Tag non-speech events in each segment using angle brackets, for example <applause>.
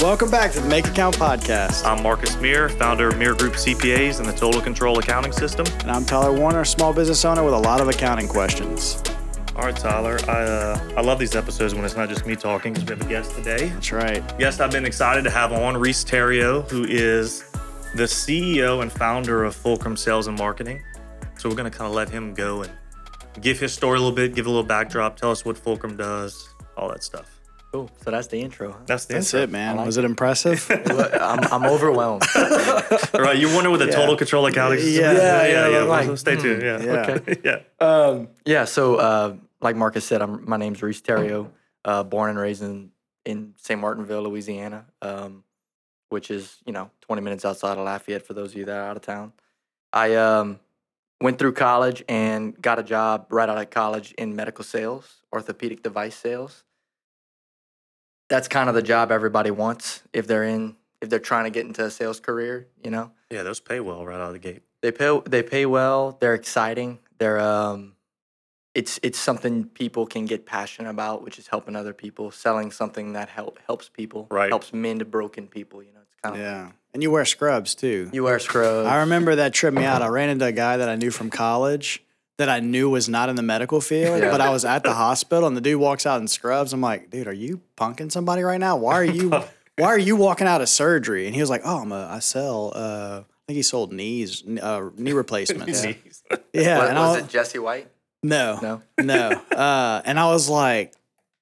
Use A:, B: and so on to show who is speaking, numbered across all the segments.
A: Welcome back to the Make Account Podcast.
B: I'm Marcus Meir, founder of Meir Group CPAs and the Total Control Accounting System.
A: And I'm Tyler Warner, small business owner with a lot of accounting questions.
B: All right, Tyler. I uh, I love these episodes when it's not just me talking because we have a guest today.
A: That's right.
B: Guest I've been excited to have on Reese Terrio, who is the CEO and founder of Fulcrum Sales and Marketing. So we're going to kind of let him go and give his story a little bit, give a little backdrop, tell us what Fulcrum does, all that stuff.
C: Cool. So that's the intro. Huh?
B: That's the
A: That's
B: intro.
A: it, man.
C: like
A: Was it impressive? <laughs>
C: I'm, I'm overwhelmed. <laughs>
B: Right, you wonder what the
A: Yeah.
B: total control accounting system
A: Yeah,
B: is?
C: yeah,
B: yeah,
C: yeah,
B: yeah.
C: like,
B: Well, stay tuned. Yeah.
A: yeah.
C: Okay. <laughs>
B: yeah.
C: Um, yeah. So, uh, like Marcus said, I'm, my name's Reese Terrio, uh, born and raised in, in St. Martinville, Louisiana, um, which is, you know, 20 minutes outside of Lafayette for those of you that are out of town. I um, went through college and got a job right out of college in medical sales, orthopedic device sales. That's kind of the job everybody wants if they're in, if they're trying to get into a sales career, you know?
B: Yeah, those pay well right out of the gate.
C: they pay they pay well they're exciting they're um it's it's something people can get passionate about which is helping other people selling something that help helps people
B: Right.
C: helps mend broken people you know it's kind of
A: yeah. And you wear scrubs too.
C: you wear scrubs
A: I remember that tripped me out. I ran into a guy that I knew from college that I knew was not in the medical field,
C: Yeah.
A: but I was at the hospital and the dude walks out in scrubs. I'm like, dude, are you punking somebody right now? Why are you <laughs> why are you walking out of surgery? And he was like, oh, I'm a, I sell uh I think he sold knees, uh, knee replacements. <laughs> yeah,
C: What-
A: and
C: was
A: I,
C: it jesse white
A: no,
C: no
A: no. Uh, and I was like,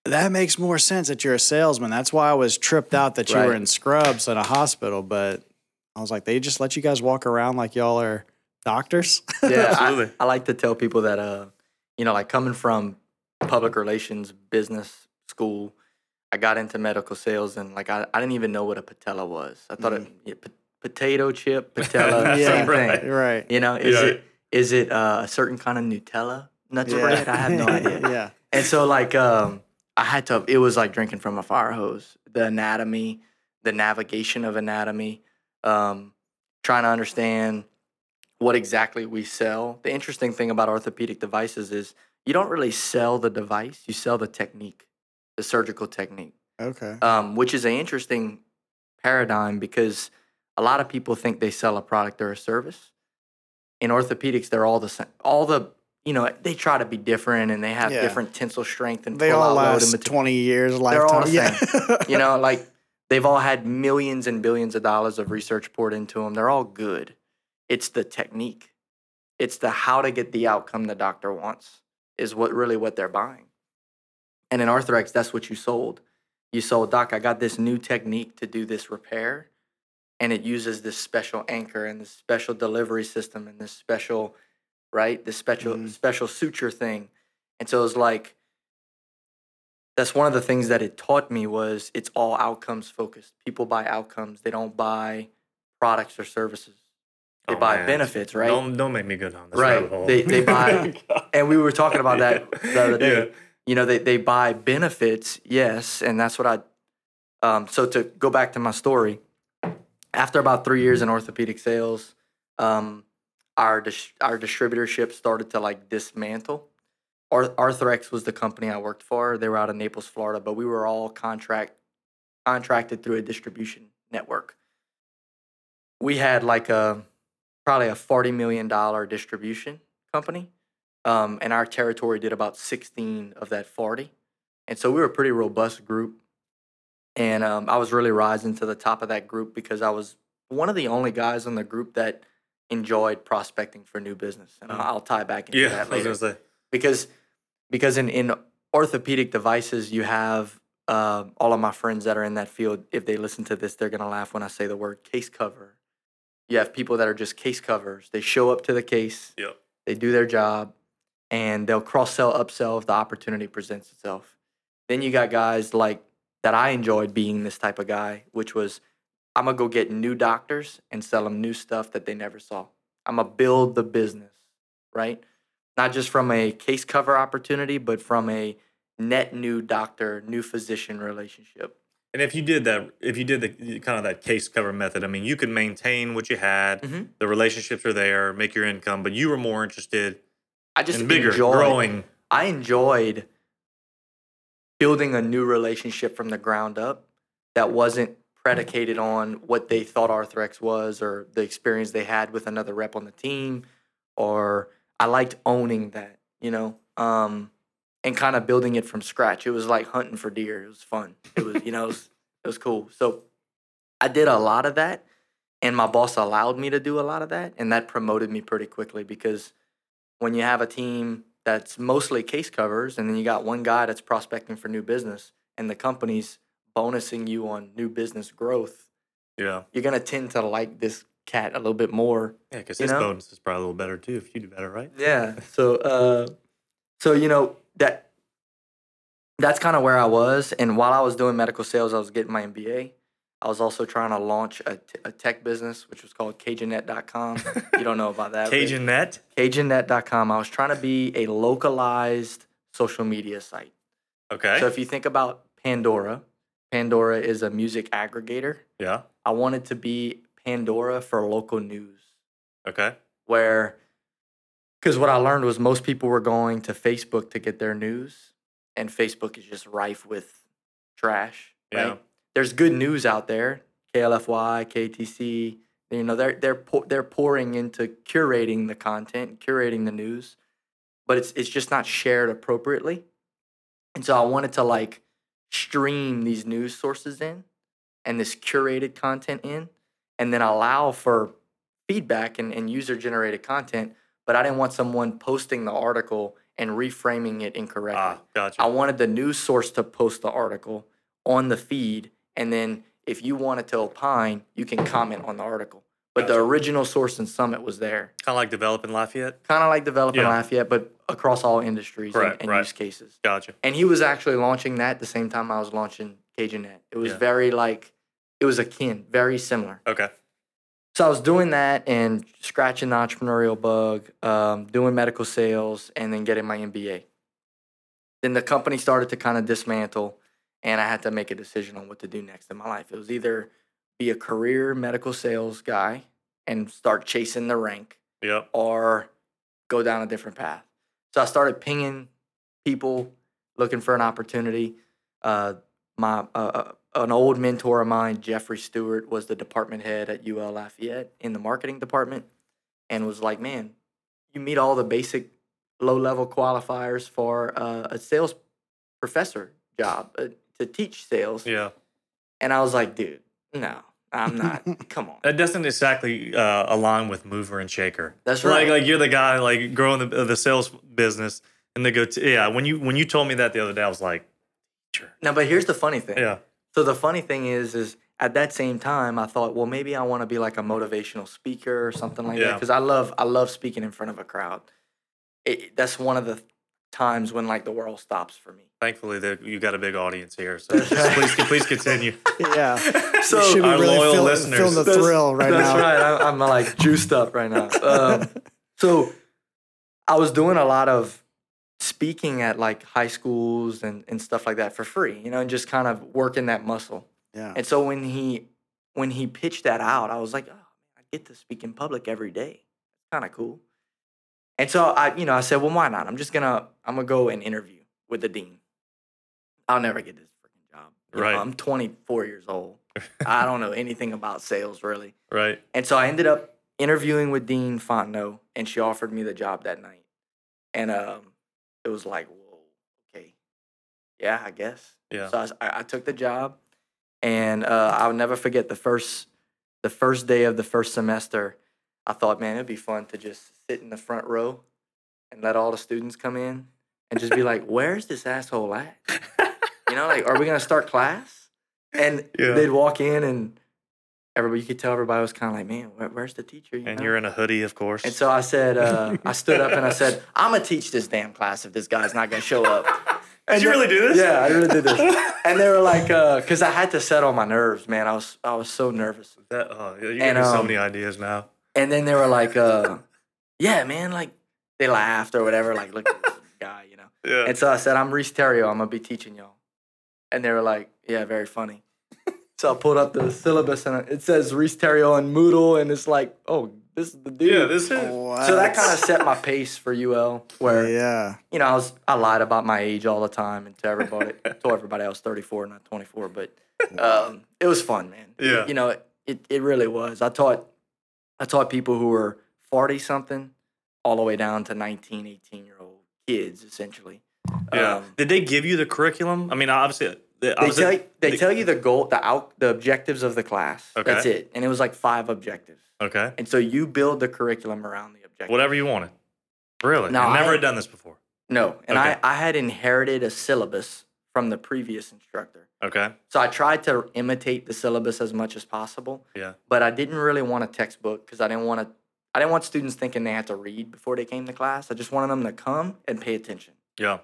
A: that makes more sense that you're a salesman. That's why I was tripped out that you were in scrubs in a hospital. But I was like, they just let you guys walk around like y'all are doctors.
C: yeah <laughs>
B: Absolutely.
C: I, I like to tell people that uh you know like coming from public relations business school i got into medical sales and like i, I didn't even know what a patella was i thought it yeah, po- potato chip <laughs> patella
A: Yeah,
C: same
B: right.
C: thing
A: right.
C: You know, is
B: Yeah.
C: it is it uh, a certain kind of Nutella nuts
A: Yeah.
C: bread? I have no <laughs> idea.
A: yeah.
C: And so like um, I had to. It was like drinking from a fire hose. The anatomy, the navigation of anatomy, um, trying to understand what exactly we sell. The interesting thing about orthopedic devices is you don't really sell the device; you sell the technique, the surgical technique
A: Okay.
C: um, which is an interesting paradigm because a lot of people think they sell a product or a service. In orthopedics, they're all the same. All the you know they try to be different and they have
A: Yeah.
C: different tensile strength and
A: They all
C: load and
A: last 20 years
C: They're all
A: lifetime.
C: the
A: yeah.
C: you <laughs> know, like they've all had millions and billions of dollars of research poured into them. They're all good. It's the technique. It's the how to get the outcome the doctor wants is what really what they're buying. And in Arthrex, that's what you sold. You sold, Doc, I got this new technique to do this repair, and it uses this special anchor and this special delivery system and this special, right? This special
A: Mhm.
C: special suture thing. And so it was like that's one of the things that it taught me was it's all outcomes focused. People buy outcomes. They don't buy products or services. They
B: Oh,
C: buy
B: man.
C: benefits, right?
B: Don't don't make me go down this
C: Right.
B: rabbit hole.
C: They- they buy- <laughs> And we were talking about that <laughs> the other day.
B: Yeah.
C: You know, they, they buy benefits, yes, and that's what I. Um, so to go back to my story, after about three years in orthopedic sales, um, our dis- our distributorship started to like dismantle. Ar- Arthrex was the company I worked for. They were out of Naples, Florida, but we were all contract contracted through a distribution network. We had like a probably a forty million dollar distribution company, um, and our territory did about sixteen of that forty, and so we were a pretty robust group. And um, I was really rising to the top of that group because I was one of the only guys in the group that enjoyed prospecting for new business, and
B: Mm.
C: I'll tie back into
B: Yeah,
C: that
B: I was
C: later
B: say.
C: because because in, in orthopedic devices you have uh, all of my friends that are in that field if they listen to this they're going to laugh when i say the word case cover you have people that are just case covers. They show up to the case.
B: Yep.
C: they do their job and they'll cross sell upsell if the opportunity presents itself. Then you got guys like that i enjoyed being this type of guy which was i'm going to go get new doctors and sell them new stuff that they never saw. I'm going to build the business right? Not just from a case cover opportunity, but from a net new doctor, new physician relationship.
B: And if you did that, if you did the kind of that case cover method, I mean, you could maintain what you had.
C: Mhm.
B: The relationships are there, make your income, but you were more interested
C: I just
B: in bigger,
C: enjoyed,
B: growing.
C: I enjoyed building a new relationship from the ground up that wasn't predicated on what they thought Arthrex was or the experience they had with another rep on the team, or I liked owning that, you know, um, and kind of building it from scratch. It was like hunting for deer. It was fun. It was, you know, it was, <laughs> it was cool. So I did a lot of that, and my boss allowed me to do a lot of that, and that promoted me pretty quickly because when you have a team that's mostly case covers, and then you got one guy that's prospecting for new business, and the company's bonusing you on new business growth,
B: Yeah.
C: you're gonna tend to like this cat a little bit more.
B: Yeah, because his
C: know?
B: bonus is probably a little better too if you do better, right?
C: Yeah. So, uh, so you know that that's kind of where I was, and while I was doing medical sales, I was getting my MBA. I was also trying to launch a, t- a tech business, which was called CajunNet.com. you don't know about that. <laughs> but-
B: Cajun Net.
C: CajunNet.com. I was trying to be a localized social media site.
B: Okay.
C: So if you think about Pandora, Pandora is a music aggregator.
B: yeah.
C: I wanted to be Pandora for local news,
B: Okay.
C: where, because what I learned was most people were going to Facebook to get their news, and Facebook is just rife with trash.
B: Yeah.
C: Right? There's good news out there, KLFY, KATC. You know, they're they're they're pouring into curating the content, curating the news, but it's it's just not shared appropriately. And so I wanted to like stream these news sources in and this curated content in, and then allow for feedback and, and user generated content. But I didn't want someone posting the article and reframing it incorrectly.
B: Ah, gotcha.
C: I wanted the news source to post the article on the feed, and then if you wanted to opine, you can comment on the article. But the original source and summit was there,
B: kind of like developing Lafayette.
C: kind of like developing
B: Yeah.
C: Lafayette, but across all industries and, and
B: right.
C: use cases.
B: Gotcha.
C: And he was actually launching that the same time I was launching CajunNet. It was
B: Yeah.
C: very like, it was akin, very similar.
B: Okay.
C: So I was doing that and scratching the entrepreneurial bug, um, doing medical sales, and then getting my MBA. Then the company started to kind of dismantle, and I had to make a decision on what to do next in my life. It was either be a career medical sales guy and start chasing the rank,
B: Yep.
C: or go down a different path. So I started pinging people looking for an opportunity. Uh, my uh, uh, an old mentor of mine, Jeffrey Stewart, was the department head at UL Lafayette in the marketing department, and was like, "Man, you meet all the basic low level qualifiers for uh, a sales professor job uh, to teach sales."
B: Yeah.
C: And I was like, "Dude, no, I'm not. <laughs> Come on."
B: That doesn't exactly uh, align with mover and shaker.
C: That's
B: Like,
C: right.
B: like you're the guy like growing the the sales business, and they go, to, yeah. When you when you told me that the other day, I was like, sure.
C: Now, but here's the funny thing.
B: Yeah.
C: So the funny thing is, is at that same time, I thought, well, maybe I want to be like a motivational speaker or something like that because I love, I love speaking in front of a crowd. It, that's one of the times when like the world stops for me.
B: Thankfully, that you got a big audience here, so <laughs> please please continue.
A: Yeah. <laughs>
C: So
A: you should be
B: Our
A: really
B: loyal
A: feeling,
B: listeners.
A: feeling the
C: That's-
A: thrill right
C: That's
A: now.
C: That's right. I, I'm like juiced up right now. <laughs> Um, so I was doing a lot of speaking at like high schools and, and stuff like that for free, you know, and just kind of working that muscle.
A: Yeah.
C: And so when he when he pitched that out, I was like, oh, I get to speak in public every day. Kind of cool. And so I, you know, I said, well, why not? I'm just gonna I'm gonna go and interview with the dean. I'll never get this freaking job. You know,
B: Right.
C: I'm 24 years old. I don't know anything about sales really. <laughs>
B: Right.
C: And so I ended up interviewing with Dean Fontenot, and she offered me the job that night. And um, it was like, whoa, okay, yeah, I guess.
B: Yeah.
C: So I took the job, and uh, I'll never forget the first the first day of the first semester. I thought, man, it'd be fun to just sit in the front row and let all the students come in and just be like, <laughs> "Where's this asshole at?" You know, like, are we gonna start class? And <laughs>
B: Yeah.
C: they'd walk in, and everybody, you could tell everybody was kind of like, "Man, where, where's the teacher?" You
B: And
C: know?
B: you're in a hoodie, of course.
C: And so I said, uh, I <laughs> stood up and I said, I'm gonna teach this damn class if this guy's not gonna show up. And
B: Did you
C: they-
B: really do this?
C: Yeah, I really did this. <laughs> and they were like, because I had to settle my nerves, man. I was I was so nervous.
B: That, oh, you
C: And,
B: me so
C: um,
B: many ideas now.
C: And then they were like, uh, yeah, man, like they laughed or whatever, like look at this <laughs> guy, you know.
B: Yeah.
C: And so I said, I'm Reese Terrio. I'm gonna be teaching y'all. And they were like, yeah, very funny. So I pulled up the syllabus and it says Reese Terrio and Moodle, and it's like, oh this is the dude.
B: Yeah, this is.
C: so that kind of set my pace for UL, where
A: yeah.
C: you know I was I lied about my age all the time and to everybody <laughs> told everybody I was 34, not 24, but um, it was fun, man.
B: Yeah.
C: you know it, it really was. I taught I taught people who were 40 something all the way down to 19, 18 year old kids essentially.
B: Yeah.
C: Um,
B: Did they give you the curriculum? I mean, obviously,
C: they tell you, they
B: they-
C: tell you the goal, the out, the objectives of the class.
B: Okay.
C: That's it, and it was like five objectives.
B: Okay.
C: And so you build the curriculum around the objectives.
B: Whatever you wanted. Really?
C: No,
B: I've never
C: I-
B: had done this before.
C: No, and
B: Okay.
C: I, I had inherited a syllabus from the previous instructor.
B: Okay.
C: So I tried to imitate the syllabus as much as possible,
B: Yeah.
C: but I didn't really want a textbook because I didn't want to. I didn't want students thinking they had to read before they came to class. I just wanted them to come and pay attention.
B: Yeah.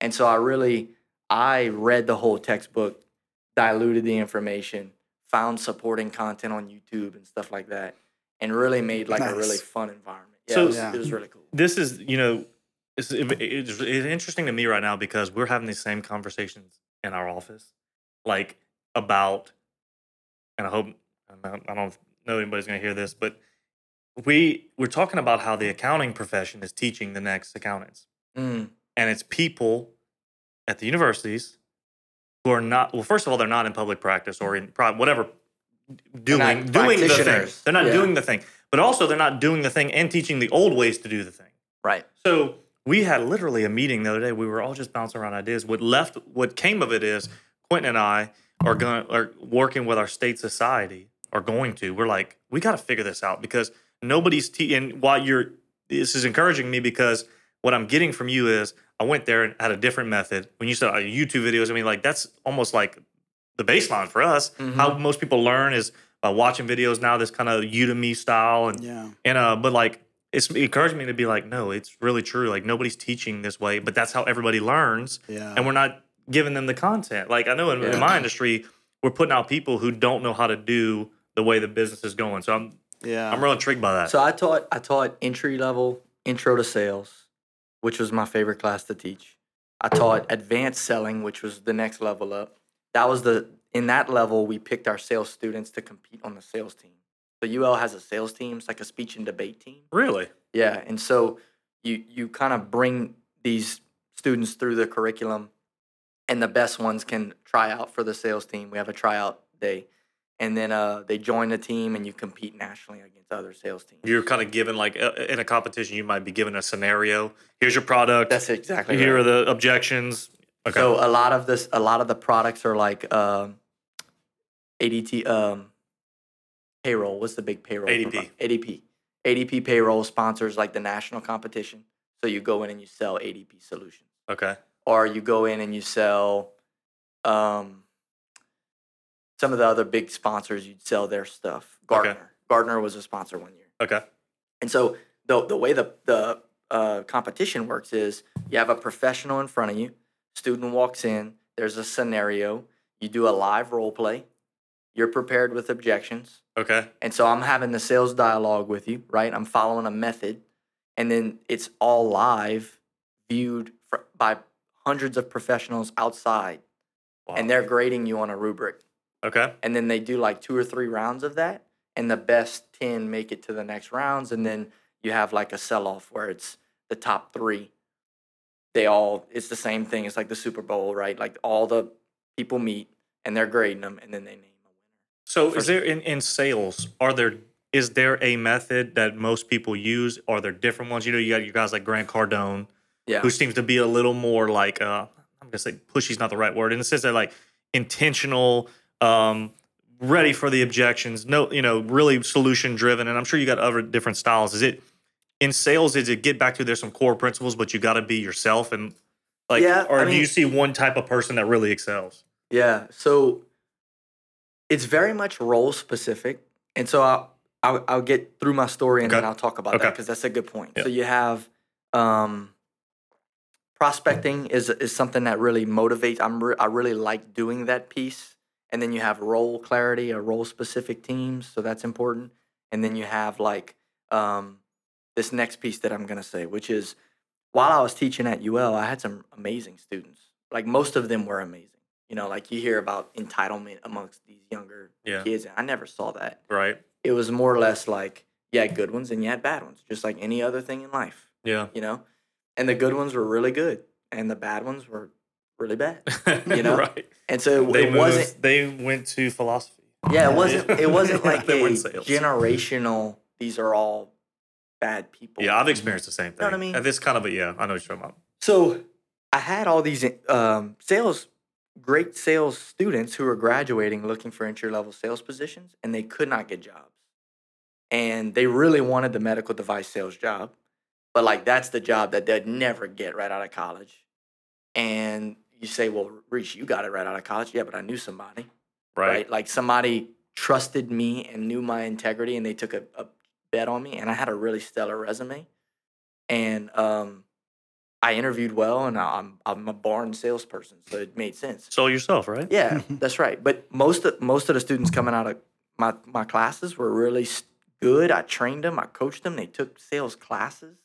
C: And so I really, I read the whole textbook, diluted the information, found supporting content on YouTube and stuff like that, and really made like a really fun environment. Yeah,
B: So-
C: it, was,
A: Yeah.
C: it was really cool.
B: This is, you know, it's, it- it's, it's interesting to me right now because we're having these same conversations in our office, like about, and I hope I don't- I don't know anybody's going to hear this, but we we're talking about how the accounting profession is teaching the next accountants.
C: Mm,
B: and it's people at the universities who are not well first of all they're not in public practice or in pro- whatever doing doing the thing. they're not
C: Yeah.
B: doing the thing. But also they're not doing the thing and teaching the old ways to do the thing.
C: Right.
B: so we had literally a meeting the other day. We were all just bouncing around ideas. What left what came of it is quentin and i are going are working with our state society are going to. We're like we got to figure this out because nobody's te- and while you're this is encouraging me because what i'm getting from you is i went there and had a different method when you said uh, youtube videos i mean like that's almost like the baseline for us
C: Mhm.
B: how most people learn is by watching videos now this kind of udemy style and
A: Yeah.
B: and uh, but like it's it encouraged me to be like, no, it's really true. Like nobody's teaching this way, but that's how everybody learns,
A: Yeah.
B: and we're not giving them the content. Like I know in, in my industry, we're putting out people who don't know how to do the way the business is going. So I'm
A: yeah.
B: I'm real intrigued by that.
C: So I taught I taught entry level intro to sales, which was my favorite class to teach. I taught advanced selling, which was the next level up. That was the in that level we picked our sales students to compete on the sales team. So UL has a sales team, it's like a speech and debate team.
B: really,
C: Yeah, and so you you kind of bring these students through the curriculum, and the best ones can try out for the sales team. We have a tryout day, and then uh, they join the team, and you compete nationally against other sales teams.
B: you're kind of given like uh, in a competition, you might be given a scenario. Here's your product.
C: That's exactly
B: Here
C: right.
B: are the objections. Okay.
C: So a lot of this, a lot of the products are like um, ADT um, payroll. What's the big payroll?
B: ADP.
C: ADP. ADP payroll sponsors like the national competition. So you go in and you sell ADP solutions.
B: okay.
C: or you go in and you sell um, some of the other big sponsors. You'd sell their stuff. Gartner. Gardner was a sponsor one year,
B: Okay.
C: and so the the way the the uh, competition works is you have a professional in front of you. Student walks in. There's a scenario. You do a live role play. You're prepared with objections.
B: Okay.
C: And so I'm having the sales dialogue with you, right? I'm following a method, and then it's all live, viewed fr- by hundreds of professionals outside,
B: Wow.
C: and they're grading you on a rubric.
B: Okay.
C: And then they do like two or three rounds of that, and the best 10 make it to the next rounds. And then you have like a sell off where it's the top three. They all, it's the same thing. It's like the Super Bowl, right? Like all the people meet and they're grading them, and then they name a winner.
B: So
C: For
B: is there in, in sales, are there is there a method that most people use? Are there different ones? You know, you got you guys like Grant Cardone,
C: Yeah.
B: who seems to be a little more like uh I'm gonna say pushy's not the right word. In the sense that like intentional, um, ready for the objections, no, you know, really solution driven. And I'm sure you got other different styles. Is it in sales, is it get back to there's some core principles, but you gotta be yourself and like
C: Yeah,
B: or
C: I
B: do
C: mean-
B: you see one type of person that really excels?
C: Yeah. So it's very much role specific. And so I'll, I'll, I'll get through my story and then I'll talk about that because that's a good point.
B: Yeah.
C: So you have um, prospecting is, is something that really motivates. I'm re- I really like doing that piece. And then you have role clarity, a role specific teams. So that's important. And then you have like um, this next piece that I'm going to say, which is while I was teaching at UL, I had some amazing students. Like most of them were amazing. You know, like you hear about entitlement amongst these younger
B: Yeah.
C: kids. And I never saw that.
B: Right.
C: It was more or less like You had good ones and you had bad ones, just like any other thing in life,
B: Yeah.
C: you know? And the good ones were really good and the bad ones were really bad. <laughs> You know?
B: right.
C: And so
B: They
C: it
B: moved,
C: wasn't
B: They went to philosophy.
C: yeah, it wasn't it wasn't <laughs> like
B: They
C: a
B: were in sales.
C: generational these are all bad people.
B: Yeah, I've experienced the same thing.
C: know what I mean?
B: And this kind of a yeah, I know what you're talking about.
C: So I had all these um, sales, great sales students who were graduating looking for entry level sales positions, and they could not get jobs. And they really wanted the medical device sales job, but like that's the job that they'd never get right out of college. And you say, well, Reese, you got it right out of college. Yeah, but I knew somebody,
B: Right.
C: right? Like somebody trusted me and knew my integrity, and they took a, a bet on me, and I had a really stellar resume. And um, I interviewed well, and I'm I'm a born salesperson, so it made sense.
B: So yourself, right?
C: Yeah, <laughs> that's right. But most of most of the students coming out of my my classes were really good. I trained them, I coached them. They took sales classes,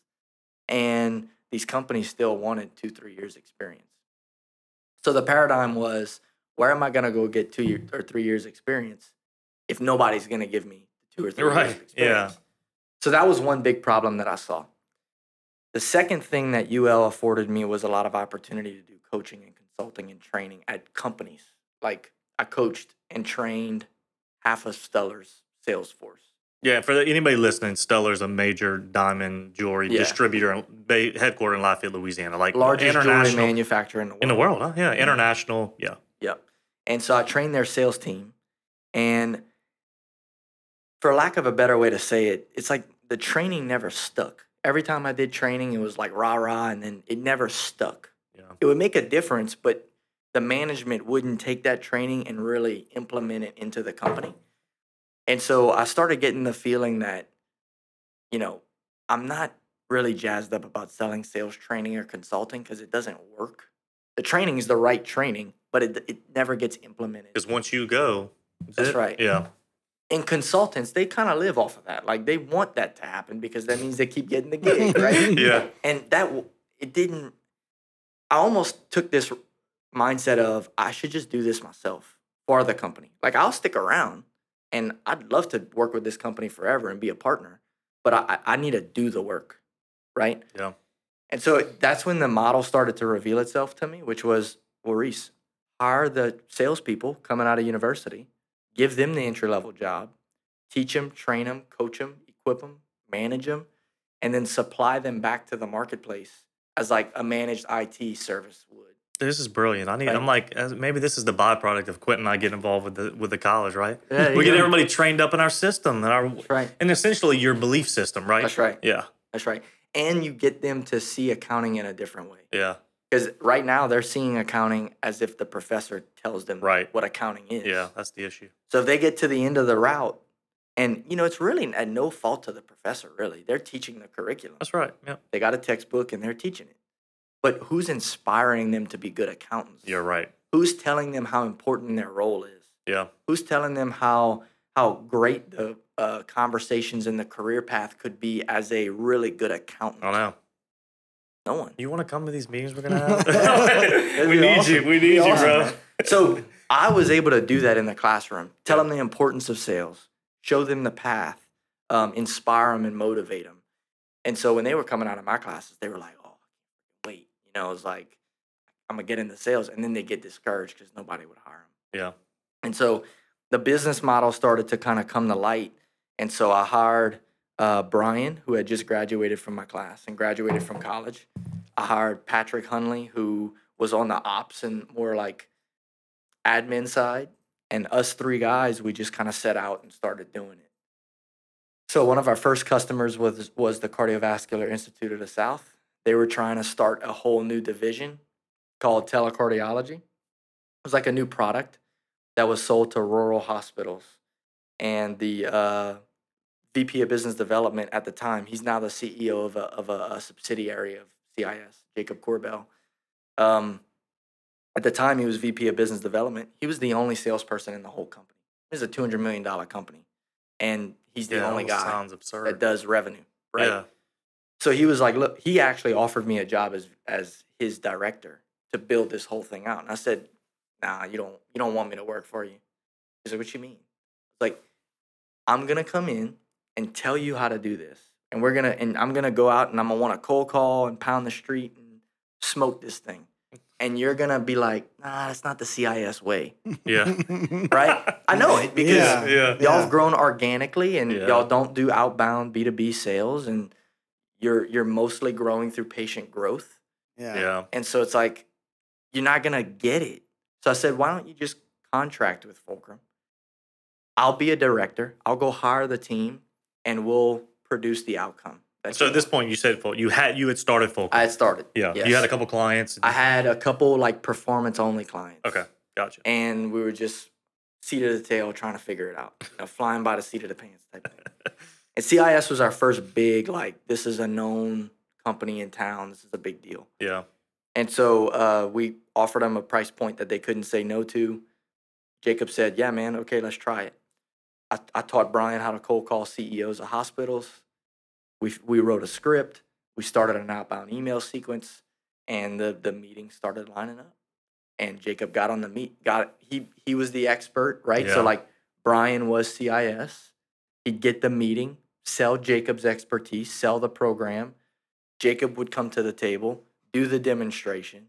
C: and these companies still wanted two three years experience. So the paradigm was, where am I going to go get two year, or three years experience if nobody's going to give me two or three years
B: Right,
C: of experience?
B: yeah.
C: So that was one big problem that I saw. The second thing that UL afforded me was a lot of opportunity to do coaching and consulting and training at companies. Like I coached and trained half of Stuller's sales force.
B: Yeah, for anybody listening, Stuller's a major diamond jewelry
C: Yeah.
B: distributor, ba- headquartered in Lafayette, Louisiana, like
C: Largest jewelry manufacturer in the world.
B: in the world. Huh? Yeah, mm-hmm. international. Yeah,
C: Yep. And so I trained their sales team. And for lack of a better way to say it, it's like the training never stuck. Every time I did training, it was like rah rah, and then it never stuck.
B: yeah,
C: It would make a difference, but the management wouldn't take that training and really implement it into the company. And so I started getting the feeling that, you know, I'm not really jazzed up about selling sales training or consulting because it doesn't work. The training is the right training, but it, it never gets implemented.
B: because once you go,
C: That's
B: it.
C: right.
B: Yeah,
C: And consultants, they kind of live off of that. Like they want that to happen because that means they keep getting the <laughs> gig, right?
B: yeah,
C: and that it didn't i almost took this mindset of i should just do this myself for the company like i'll stick around and i'd love to work with this company forever and be a partner but i, I need to do the work right
B: Yeah.
C: and so that's when the model started to reveal itself to me which was well reese hire the salespeople coming out of university give them the entry level job teach them train them coach them equip them manage them and then supply them back to the marketplace as like a managed IT service would.
B: This is brilliant. I need.
C: Right.
B: I'm like, maybe this is the byproduct of Quentin and I get involved with the with the college, right?
C: Yeah,
B: we get everybody trained up in our system and our
C: That's right.
B: and essentially your belief system, right?
C: That's right.
B: Yeah,
C: That's right. And you get them to see accounting in a different way.
B: yeah,
C: Because right now they're seeing accounting as if the professor tells them
B: Right.
C: what accounting is.
B: yeah. That's the issue.
C: So if they get to the end of the route, and you know, it's really at no fault to the professor, really. They're teaching the curriculum.
B: That's right. Yeah,
C: They got a textbook and they're teaching it. But who's inspiring them to be good accountants?
B: you're right.
C: Who's telling them how important their role is?
B: Yeah,
C: who's telling them how how great the uh, conversations in the career path could be as a really good accountant.
B: I don't know.
C: No one.
B: You want to come to these meetings we're gonna <laughs> have? <laughs> We need
C: awesome.
B: you. We need you,
C: awesome,
B: bro.
C: man. So I was able to do that in the classroom. Tell them the importance of sales, show them the path, um, inspire them, and motivate them. And so when they were coming out of my classes, they were like, know, it was like, "I'm gonna get into sales," and then they get discouraged because nobody would hire them.
B: Yeah.
C: And so the business model started to kind of come to light. And so I hired uh, Brian, who had just graduated from my class and graduated from college. I hired Patrick Hunley, who was on the ops and more like admin side. And us three guys, we just kind of set out and started doing it. So one of our first customers was was the Cardiovascular Institute of the South. They were trying to start a whole new division called telecardiology. It was like a new product that was sold to rural hospitals. And the uh, VP of Business Development at the time, he's now the CEO of a, of a, a subsidiary of CIS, Jacob Corbell. Um, at the time, he was VP of Business Development. He was the only salesperson in the whole company. It was a $200 million company. And he's the
B: yeah,
C: only guy that does revenue, right?
B: Yeah.
C: So he was like, look, he actually offered me a job as as his director to build this whole thing out. And I said, nah, you don't you don't want me to work for you. He's like, what you mean? It's like, I'm gonna come in and tell you how to do this. And we're gonna and I'm gonna go out and I'm gonna want to cold call and pound the street and smoke this thing. And you're gonna be like, nah, that's not the CIS way.
B: Yeah. <laughs>
C: Right? I know it because
A: Yeah.
B: Yeah.
C: y'all have grown organically and
B: Yeah.
C: y'all don't do outbound B2B sales and you're you're mostly growing through patient growth.
A: Yeah.
B: Yeah.
C: And so it's like, you're not gonna get it. So I said, why don't you just contract with Fulcrum? I'll be a director. I'll go hire the team, and we'll produce the outcome. that
B: So at this point, you said full. You had you had started full.
C: I had started.
B: yeah.
C: yes.
B: You had a couple clients.
C: I had a couple like performance only clients.
B: okay. Gotcha.
C: And we were just seat of the tail trying to figure it out, you know, flying by the seat of the pants type thing. And CIS was our first big like this is a known company in town. This is a big deal.
B: Yeah.
C: And so uh, we offered them a price point that they couldn't say no to. Jacob said, Yeah, man, okay, let's try it. I, I taught Brian how to cold call CEOs of hospitals. We, we wrote a script. We started an outbound email sequence, and the, the meeting started lining up. And Jacob got on the meet. Got he he was the expert, right?
B: Yeah.
C: So like Brian was CIS. He'd get the meeting, sell Jacob's expertise, sell the program. Jacob would come to the table, do the demonstration,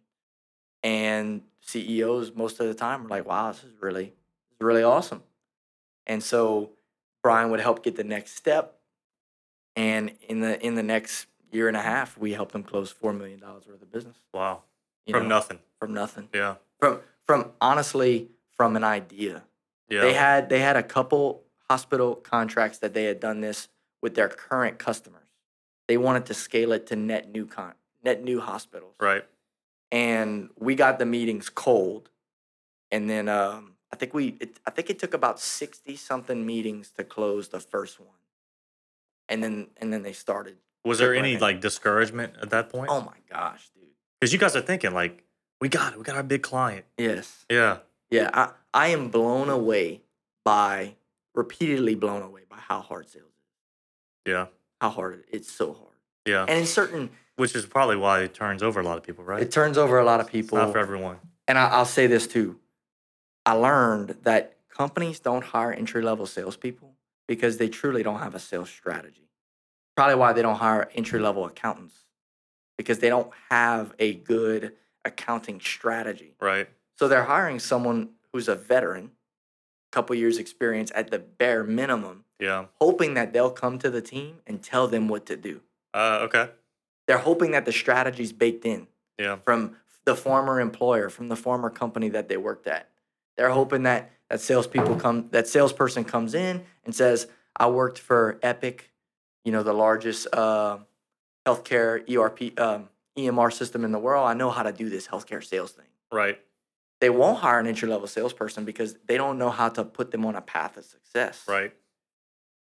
C: and CEOs most of the time were like, "Wow, this is really, this is really awesome." And so Brian would help get the next step, and in the in the next year and a half, we helped them close four million dollars worth of business
B: Wow.
C: you
B: From
C: know,
B: nothing.
C: from nothing,
B: Yeah.
C: from from honestly from an idea.
B: Yeah.
C: They had they had a couple hospital contracts that they had done this with their current customers. They wanted to scale it to net new con net new hospitals.
B: right.
C: And we got the meetings cold. And then um, I think we it, I think it took about 60 something meetings to close the first one. And then and then they started.
B: Was there any like discouragement at that point?
C: Oh my gosh, dude.
B: Because you guys are thinking like, we got it. We got our big client.
C: Yes.
B: Yeah.
C: Yeah, I, I am blown away by repeatedly blown away by how hard sales is.
B: Yeah.
C: How hard it, it's so hard.
B: Yeah.
C: And in certain
B: Which is probably why it turns over a lot of people, right?
C: it turns over a lot of
B: It's
C: people.
B: not for everyone.
C: and I, I'll say this too. I learned that companies don't hire entry level salespeople because they truly don't have a sales strategy. Probably why they don't hire entry level accountants because they don't have a good accounting strategy.
B: Right.
C: So they're hiring someone who's a veteran, couple years experience at the bare minimum,
B: Yeah.
C: hoping that they'll come to the team and tell them what to do.
B: Uh, okay.
C: They're hoping that the strategy's baked in.
B: Yeah.
C: from the former employer, from the former company that they worked at. They're hoping that that salespeople come, that salesperson comes in and says, "I worked for Epic, you know, the largest uh, healthcare ERP um, EMR system in the world. I know how to do this healthcare sales thing."
B: Right.
C: They won't hire an entry level salesperson because they don't know how to put them on a path of success.
B: Right.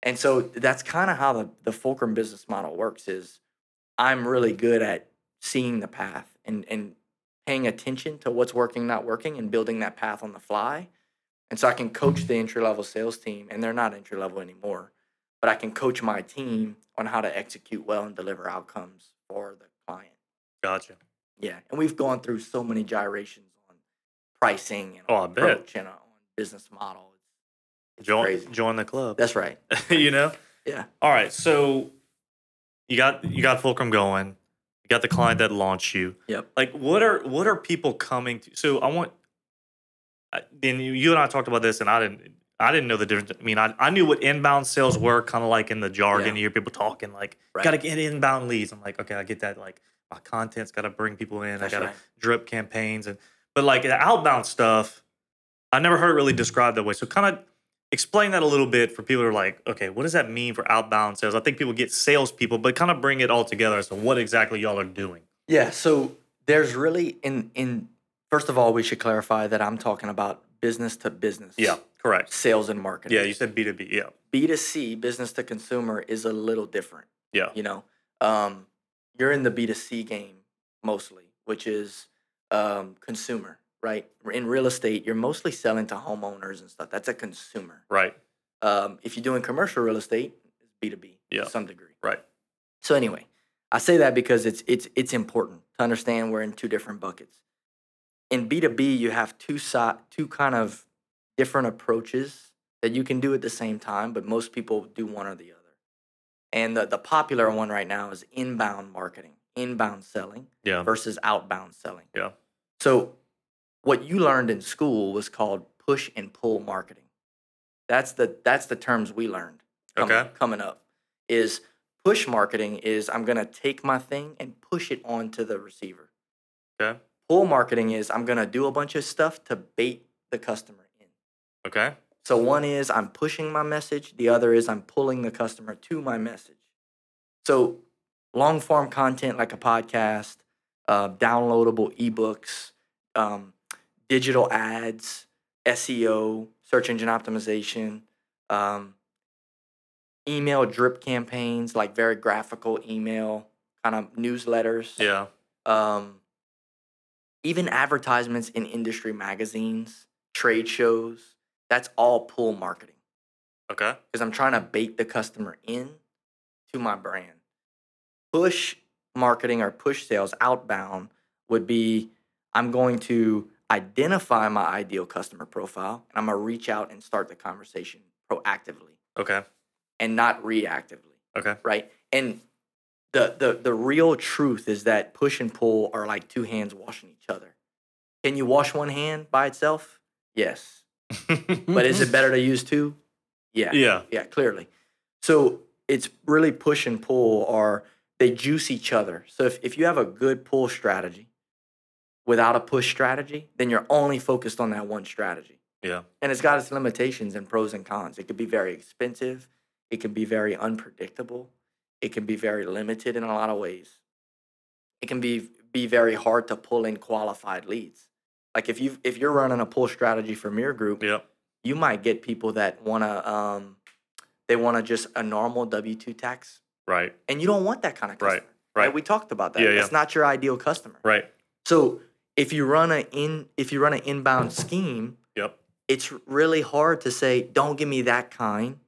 C: And so that's kind of how the, the Fulcrum business model works is I'm really good at seeing the path and, and paying attention to what's working, not working, and building that path on the fly. And so I can coach the entry level sales team, and they're not entry level anymore, but I can coach my team on how to execute well and deliver outcomes for the client.
B: Gotcha.
C: Yeah. And we've gone through so many gyrations on pricing and
B: Oh, I
C: on
B: bet.
C: approach and on business model.
B: Join
C: crazy.
B: join the club. <laughs>
C: That's right.
B: you know?
C: Yeah.
B: All right. So you got you got Fulcrum going. You got the client that launched you.
C: Yep.
B: Like what are what are people coming to? So I want then you, and I talked about this and I didn't I didn't know the difference. I mean, I, I knew what inbound sales were, kind of like in the jargon.
C: Yeah.
B: You hear people talking like,
C: Right.
B: got to get inbound leads. I'm like, okay, I get that. Like, my content's got to bring people in.
C: That's
B: I got to
C: right.
B: drip campaigns and, but like the outbound stuff, I never heard it really described that way. So kind of explain that a little bit for people who are like, okay, what does that mean for outbound sales? I think people get salespeople, but kind of bring it all together as to what exactly y'all are doing.
C: Yeah, so there's really in in first of all, we should clarify that I'm talking about business to business.
B: Yeah, correct.
C: Sales and marketing.
B: Yeah, you said B2B. Yeah.
C: B2C, business to consumer is a little different,
B: Yeah.
C: you know. Um you're in the B2C game mostly, which is um consumer, right? In real estate, you're mostly selling to homeowners and stuff. That's a consumer.
B: Right.
C: Um if you're doing commercial real estate, it's B2B
B: Yeah.
C: to some degree.
B: Right.
C: So anyway, I say that because it's it's it's important to understand we're in two different buckets. In B2B, you have two si- two kind of different approaches that you can do at the same time, but most people do one or the other. And the, the popular one right now is inbound marketing, inbound selling
B: Yeah.
C: versus outbound selling.
B: Yeah.
C: So, what you learned in school was called push and pull marketing. That's the that's the terms we learned. Coming,
B: Okay.
C: Coming up is push marketing is I'm gonna take my thing and push it onto the receiver.
B: Okay.
C: Pull marketing is I'm gonna do a bunch of stuff to bait the customer in.
B: Okay.
C: So one is I'm pushing my message, the other is I'm pulling the customer to my message. So long form content like a podcast, uh, downloadable ebooks, um, digital ads, SEO, search engine optimization, um, email drip campaigns like very graphical email kind of newsletters
B: Yeah.
C: um, even advertisements in industry magazines, trade shows, that's all pull marketing
B: Okay.
C: because I'm trying to bait the customer in to my brand. Push marketing or push sales outbound would be I'm going to identify my ideal customer profile and I'm to reach out and start the conversation proactively
B: Okay.
C: and not reactively
B: Okay.
C: right? And the the the real truth is that push and pull are like two hands washing each other. Can you wash one hand by itself? Yes. <laughs> But is it better to use two? Yeah.
B: yeah.
C: Yeah, clearly. So it's really push and pull are they juice each other. So if, if you have a good pull strategy without a push strategy, then you're only focused on that one strategy
B: Yeah.
C: and it's got its limitations and pros and cons. It could be very expensive. It can be very unpredictable. It can be very limited in a lot of ways. It can be be very hard to pull in qualified leads. Like if you if you're running a pull strategy for Meir Group,
B: Yeah.
C: you might get people that want to um, they want to just a normal W two tax,
B: Right.
C: and you don't want that kind of
B: Right,
C: customer.
B: right.
C: We talked about that.
B: Yeah, yeah.
C: That's not your ideal customer.
B: Right.
C: So if you run a in if you run an inbound scheme,
B: Yep.
C: it's really hard to say don't give me that kind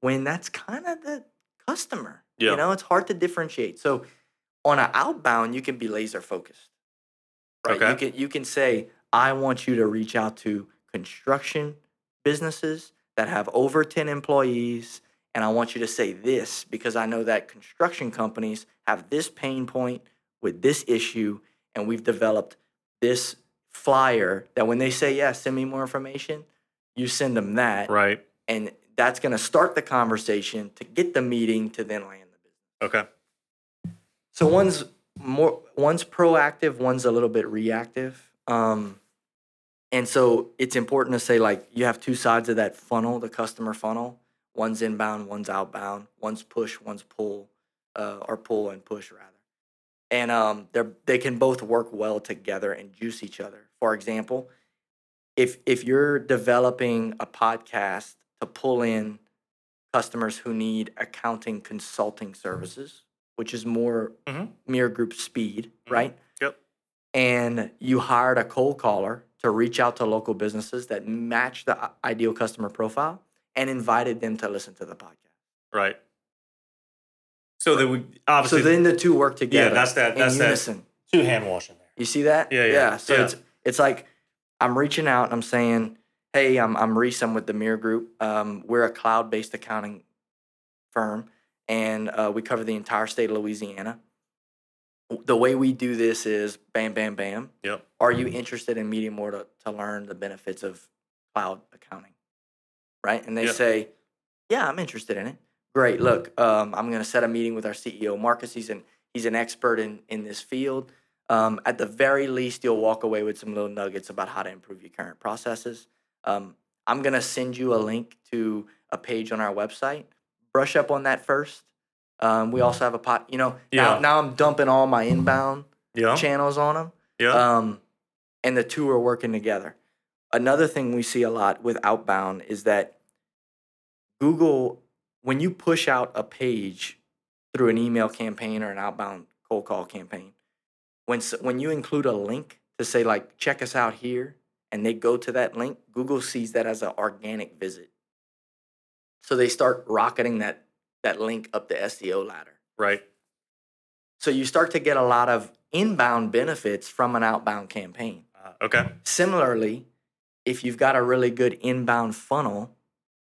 C: when that's kind of the customer
B: Yeah.
C: you know it's hard to differentiate so on an outbound you can be laser focused right you can you can say i want you to reach out to construction businesses that have over 10 employees and i want you to say this because i know that construction companies have this pain point with this issue and we've developed this flyer that when they say yeah send me more information you send them that.
B: Right.
C: and that's going to start the conversation to get the meeting to then land the business.
B: Okay.
C: so one's more one's proactive one's a little bit reactive. Um, and so it's important to say like you have two sides of that funnel the customer funnel. One's inbound one's outbound. One's push one's pull uh, or pull and push rather and um, they're they can both work well together and juice each other for example if if you're developing a podcast to pull in customers who need accounting consulting services which is more
B: Mhm.
C: Meir group speed
B: Mhm.
C: right
B: Yep.
C: and you hired a cold caller to reach out to local businesses that match the ideal customer profile and invited them to listen to the podcast
B: Right. So that we obviously.
C: so then the two work together Yeah,
B: that's that- that's that- two hand washing there.
C: You see that?
B: Yeah, yeah,
C: So
B: yeah.
C: it's it's like I'm reaching out and I'm saying, "Hey, I'm I'm Reese. I'm with the Meir Group. Um, we're a cloud-based accounting firm, and uh, we cover the entire state of Louisiana. The way we do this is bam, bam, bam.
B: Yep.
C: Are you interested in meeting more to, to learn the benefits of cloud accounting? Right? And they
B: Yeah.
C: say, "Yeah, I'm interested in it." Great. Look, um, I'm going to set a meeting with our CEO, Marcus. He's an he's an expert in in this field. Um, at the very least, you'll walk away with some little nuggets about how to improve your current processes. Um, I'm going to send you a link to a page on our website. Brush up on that first. Um, we also have a pot. You know, now
B: Yeah.
C: now I'm dumping all my inbound
B: Yeah.
C: channels on them.
B: Yeah.
C: Um, and the two are working together. Another thing we see a lot with outbound is that Google, when you push out a page through an email campaign or an outbound cold call campaign, when when you include a link to say like check us out here, and they go to that link, Google sees that as an organic visit. So they start rocketing that that link up the SEO ladder.
B: right.
C: So you start to get a lot of inbound benefits from an outbound campaign.
B: Uh, okay.
C: Similarly, if you've got a really good inbound funnel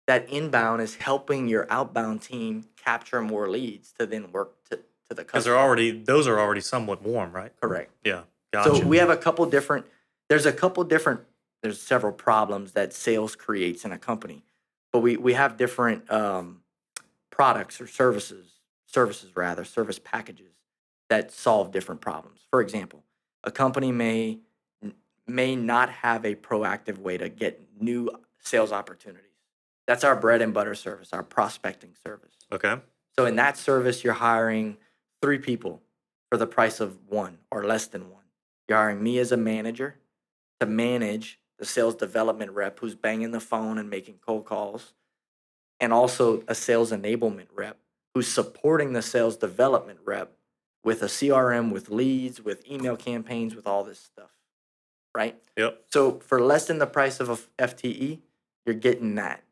C: that inbound is helping your outbound team capture more leads to then work to, to the
B: Because
C: customer.
B: they're already those are already somewhat warm, right?
C: correct.
B: Yeah. Gotcha.
C: So we have a couple different. There's a couple different. There's several problems that sales creates in a company, but we we have different um, products or services, services rather, service packages that solve different problems. For example, a company may may not have a proactive way to get new sales opportunities. That's our bread and butter service, our prospecting service.
B: okay.
C: So in that service, you're hiring three people for the price of one or less than one. You're hiring me as a manager to manage the sales development rep who's banging the phone and making cold calls, and also a sales enablement rep who's supporting the sales development rep with a CRM, with leads, with email campaigns, with all this stuff. Right?
B: Yep.
C: So for less than the price of a FTE, you're getting that,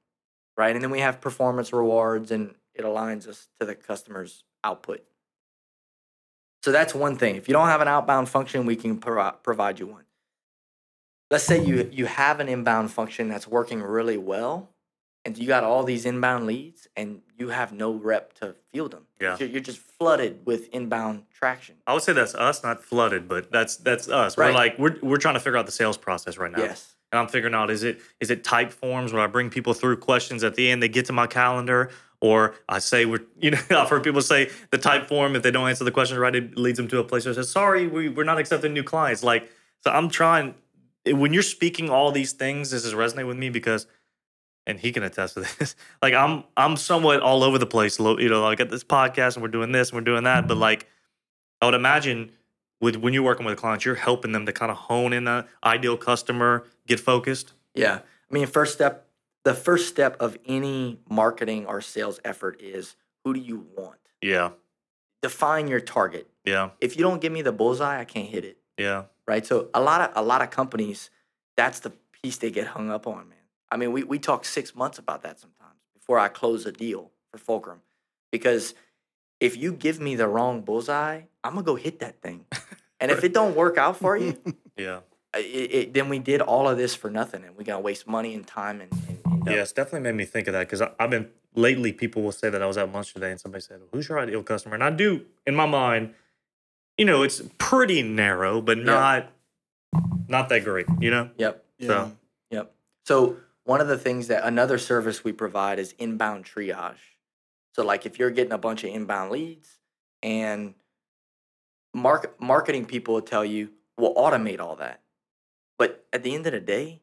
C: right? And then we have performance rewards, and it aligns us to the customer's output. So that's one thing. If you don't have an outbound function, we can provi- provide you one. Let's say you you have an inbound function that's working really well, and you got all these inbound leads, and you have no rep to field them.
B: Yeah.
C: You're, just flooded with inbound traction.
B: I would say that's us, not flooded, but that's that's us. We're
C: Right.
B: like we're we're trying to figure out the sales process right now.
C: Yes.
B: And I'm figuring out is it is it Typeforms where I bring people through questions at the end, they get to my calendar, or I say we're <laughs> you know I've heard people say the Typeform if they don't answer the questions right, it leads them to a place where it says sorry we we're not accepting new clients. Like so, I'm trying when you're speaking all these things, this is resonate with me because. And he can attest to <laughs> this. Like I'm, I'm somewhat all over the place. You know, like at this podcast, and we're doing this, and we're doing that. But like, I would imagine with when you're working with clients, you're helping them to kind of hone in the ideal customer, get focused.
C: Yeah. I mean, first step, the first step of any marketing or sales effort is who do you want?
B: Yeah,
C: Define your target.
B: yeah,
C: If you don't give me the bullseye, I can't hit it.
B: yeah,
C: Right. So a lot of a lot of companies, that's the piece they get hung up on, man. I mean, we, we talk six months about that sometimes before I close a deal for Fulcrum. Because if you give me the wrong bullseye, I'm gonna go hit that thing. <laughs> And if it don't work out for you, <laughs>
B: yeah.
C: It, it, then we did all of this for nothing, and we gotta waste money and time and, and, and
B: Yeah, it's definitely made me think of that because I've been lately. People will say that I was at lunch today and somebody said, "Who's your ideal customer?" And I do, in my mind, you know, it's pretty narrow, but
C: Yeah.
B: not not that great. You know?
C: Yep.
A: Yeah.
B: So
C: Yep. So one of the things that another service we provide is inbound triage. So like if you're getting a bunch of inbound leads and mark, marketing people will tell you, we'll automate all that. But at the end of the day,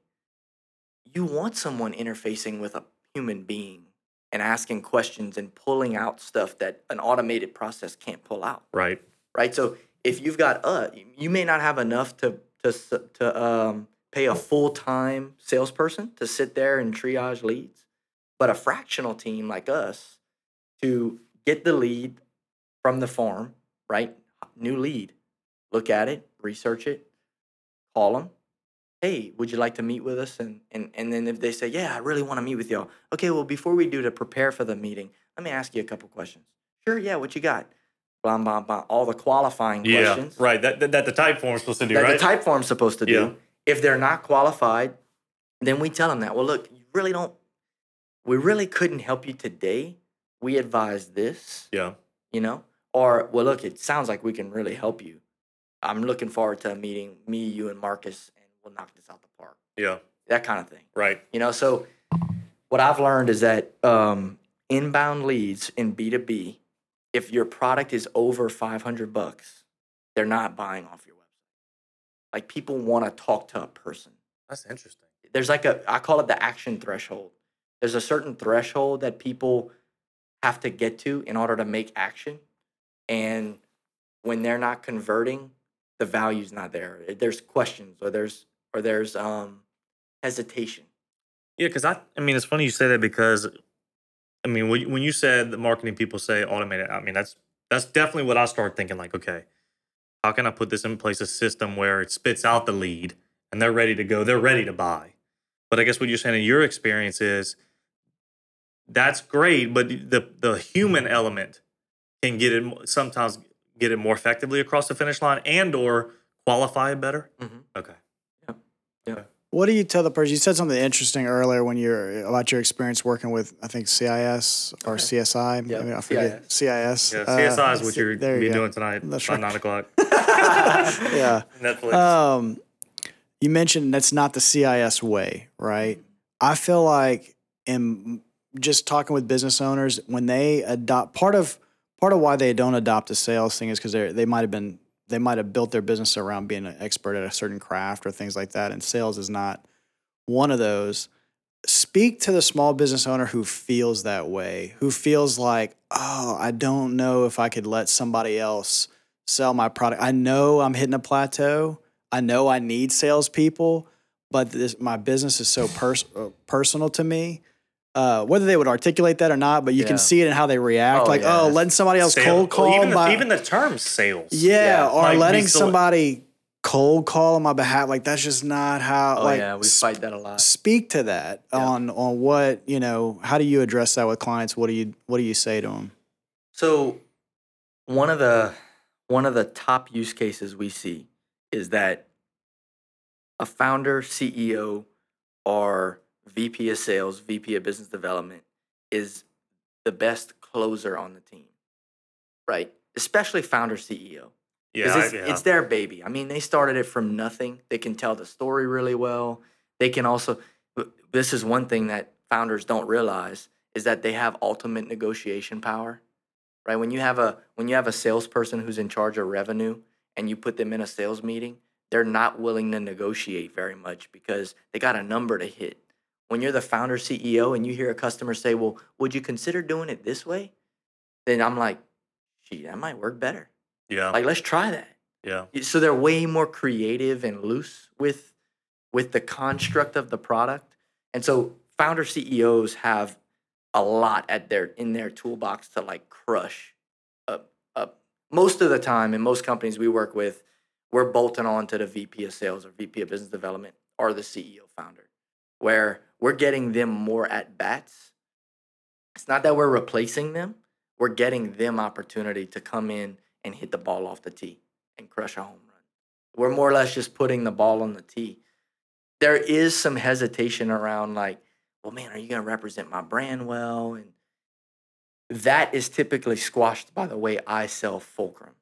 C: you want someone interfacing with a human being and asking questions and pulling out stuff that an automated process can't pull out
B: right.
C: right? So if you've got uh, you may not have enough to to to um, pay a full time salesperson to sit there and triage leads, but a fractional team like us to get the lead from the farm, right? New lead, look at it, research it, call them. Hey, would you like to meet with us? And and and then if they say, yeah, I really want to meet with y'all. Okay, well, before we do to prepare for the meeting, let me ask you a couple questions. Sure, yeah, what you got? blah blah blah all the qualifying
B: Yeah,
C: questions
B: right. That, that that the Typeform is supposed to do,
C: that
B: right?
C: the Typeform's supposed to do.
B: Yeah.
C: If they're not qualified, then we tell them that. Well, look, you really don't. We really couldn't help you today. We advise this,
B: yeah,
C: you know, or well, look, it sounds like we can really help you. I'm looking forward to a meeting, me, you, and Marcus, we'll knock this out the park.
B: yeah,
C: That kind of thing.
B: right.
C: You know, so what I've learned is that um, inbound leads in B2B, if your product is over 500 bucks, they're not buying off your website. Like people want to talk to a person.
B: That's interesting.
C: There's like a, I call it the action threshold. There's a certain threshold that people have to get to in order to make action. And when they're not converting, the value's not there. There's questions or there's, or there's um, hesitation.
B: Yeah, because I, I mean, it's funny you say that because, I mean, when you- when you said the marketing people say automated, I mean, that's that's definitely what I start thinking. Like, okay, how can I put this in place a system where it spits out the lead and they're ready to go, they're ready to buy. But I guess what you're saying in your experience is that's great, but the the human element can get it sometimes get it more effectively across the finish line and or qualify it better.
C: Mhm.
B: Okay.
C: Yep. Yep.
A: What do you tell the person? You said something interesting earlier when you're about your experience working with, I think CIS or CSI.
C: Yeah,
A: Maybe I forget. CIS.
B: Yeah,
A: Uh,
B: CSI is what you're
A: there
B: be
A: go.
B: doing tonight
A: That's
B: by
A: right.
B: nine o'clock. <laughs> <laughs>
A: Yeah.
B: Netflix.
A: Um, you mentioned that's not the CIS way, right? I feel like in just talking with business owners when they adopt part of part of why they don't adopt a sales thing is because they they might have been they might have built their business around being an expert at a certain craft or things like that, and sales is not one of those. Speak to the small business owner who feels that way, who feels like, oh, I don't know if I could let somebody else sell my product. I know I'm hitting a plateau. I know I need salespeople, but this, my business is so pers- uh, personal to me. Uh, whether they would articulate that or not, but you
C: Yeah.
A: can see it in how they react.
C: Oh,
A: like,
C: yeah.
A: oh, letting somebody else
B: Sale-
A: cold call
B: even,
A: my
B: the, even the term sales.
A: yeah,
C: Yeah,
A: or
B: like,
A: letting
B: still-
A: somebody cold call on my behalf. Like that's just not how.
C: Oh
A: like,
C: yeah, we
A: sp-
C: fight that a lot.
A: Speak to that
C: Yeah.
A: on on what you know. How do you address that with clients? What do you what do you say to them?
C: So one of the one of the top use cases we see is that a founder, CEO, or VP of sales, VP of business development is the best closer on the team. Right? Especially founder CEO.
B: Yeah, I-
C: it's,
B: yeah.
C: it's their baby. I mean, they started it from nothing. They can tell the story really well. They can also, this is one thing that founders don't realize is that they have ultimate negotiation power, right? When you have a when you have a salesperson who's in charge of revenue and you put them in a sales meeting, they're not willing to negotiate very much because they got a number to hit. When you're the founder CEO and you hear a customer say, "Well, would you consider doing it this way?" Then I'm like, "Gee, that might work better."
B: yeah,
C: Like, let's try that.
B: yeah,
C: So they're way more creative and loose with with the construct of the product. And so founder CEOs have a lot at their in their toolbox to like crush up up. Most of the time in most companies we work with, we're bolting on to the VP of sales or VP of business development or the CEO founder, where we're getting them more at bats. It's not that we're replacing them, we're getting them opportunity to come in and hit the ball off the tee and crush a home run. We're more or less just putting the ball on the tee. There is some hesitation around, like, well, man, are you going to represent my brand well? And that is typically squashed by the way I sell Fulcrum.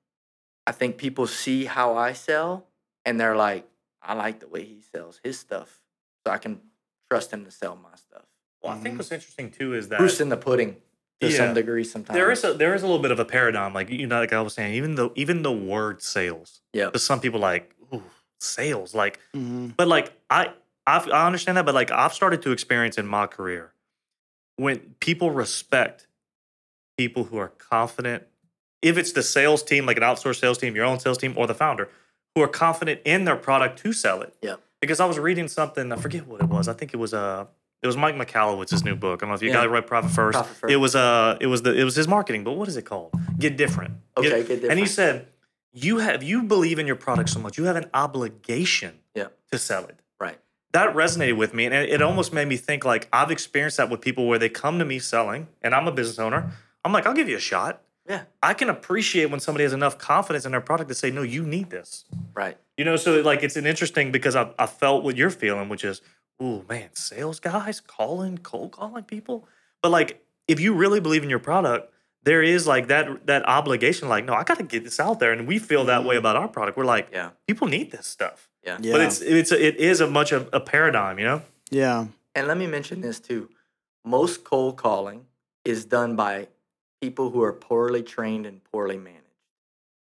C: I think people see how I sell and they're like, I like the way he sells his stuff. So I can trust him to sell my stuff.
B: Well, I think what's interesting too is that
C: Proof's in the pudding to
B: Yeah.
C: some degree sometimes.
B: there is a there is a little bit of a paradigm, like you know, like I was saying, even though even the word sales,
C: Yeah.
B: to some people like ooh, sales, like,
A: Mm-hmm.
B: but like I I've, I understand that, but like I've started to experience in my career when people respect people who are confident, if it's the sales team, like an outsourced sales team, your own sales team, or the founder, who are confident in their product to sell it.
C: Yep.
B: Because I was reading something, I forget what it was. I think it was uh it was Mike Michalowicz's new book. I don't know if you
C: Yeah.
B: it right, Profit First.
C: Profit First.
B: It was uh it was the it was his marketing, but what is it called? Get different.
C: Okay, Get
B: And he said, you have you believe in your product so much, you have an obligation
C: Yep.
B: to sell it
C: Right.
B: that resonated with me and it almost made me think like i've experienced that with people where they come to me selling and i'm a business owner i'm like i'll give you a shot
C: Yeah.
B: i can appreciate when somebody has enough confidence in their product to say no you need this
C: Right.
B: you know so like it's an interesting because i, I felt what you're feeling which is oh man sales guys calling cold calling people but like if you really believe in your product there is like that that obligation like no i got to get this out there and we feel that way mm-hmm. about our product we're like
C: Yeah.
B: people need this stuff
C: Yeah.
A: Yeah.
B: but it's it's a, it is a much of a paradigm you know
A: yeah.
C: And let me mention this too. Most cold calling is done by people who are poorly trained and poorly managed.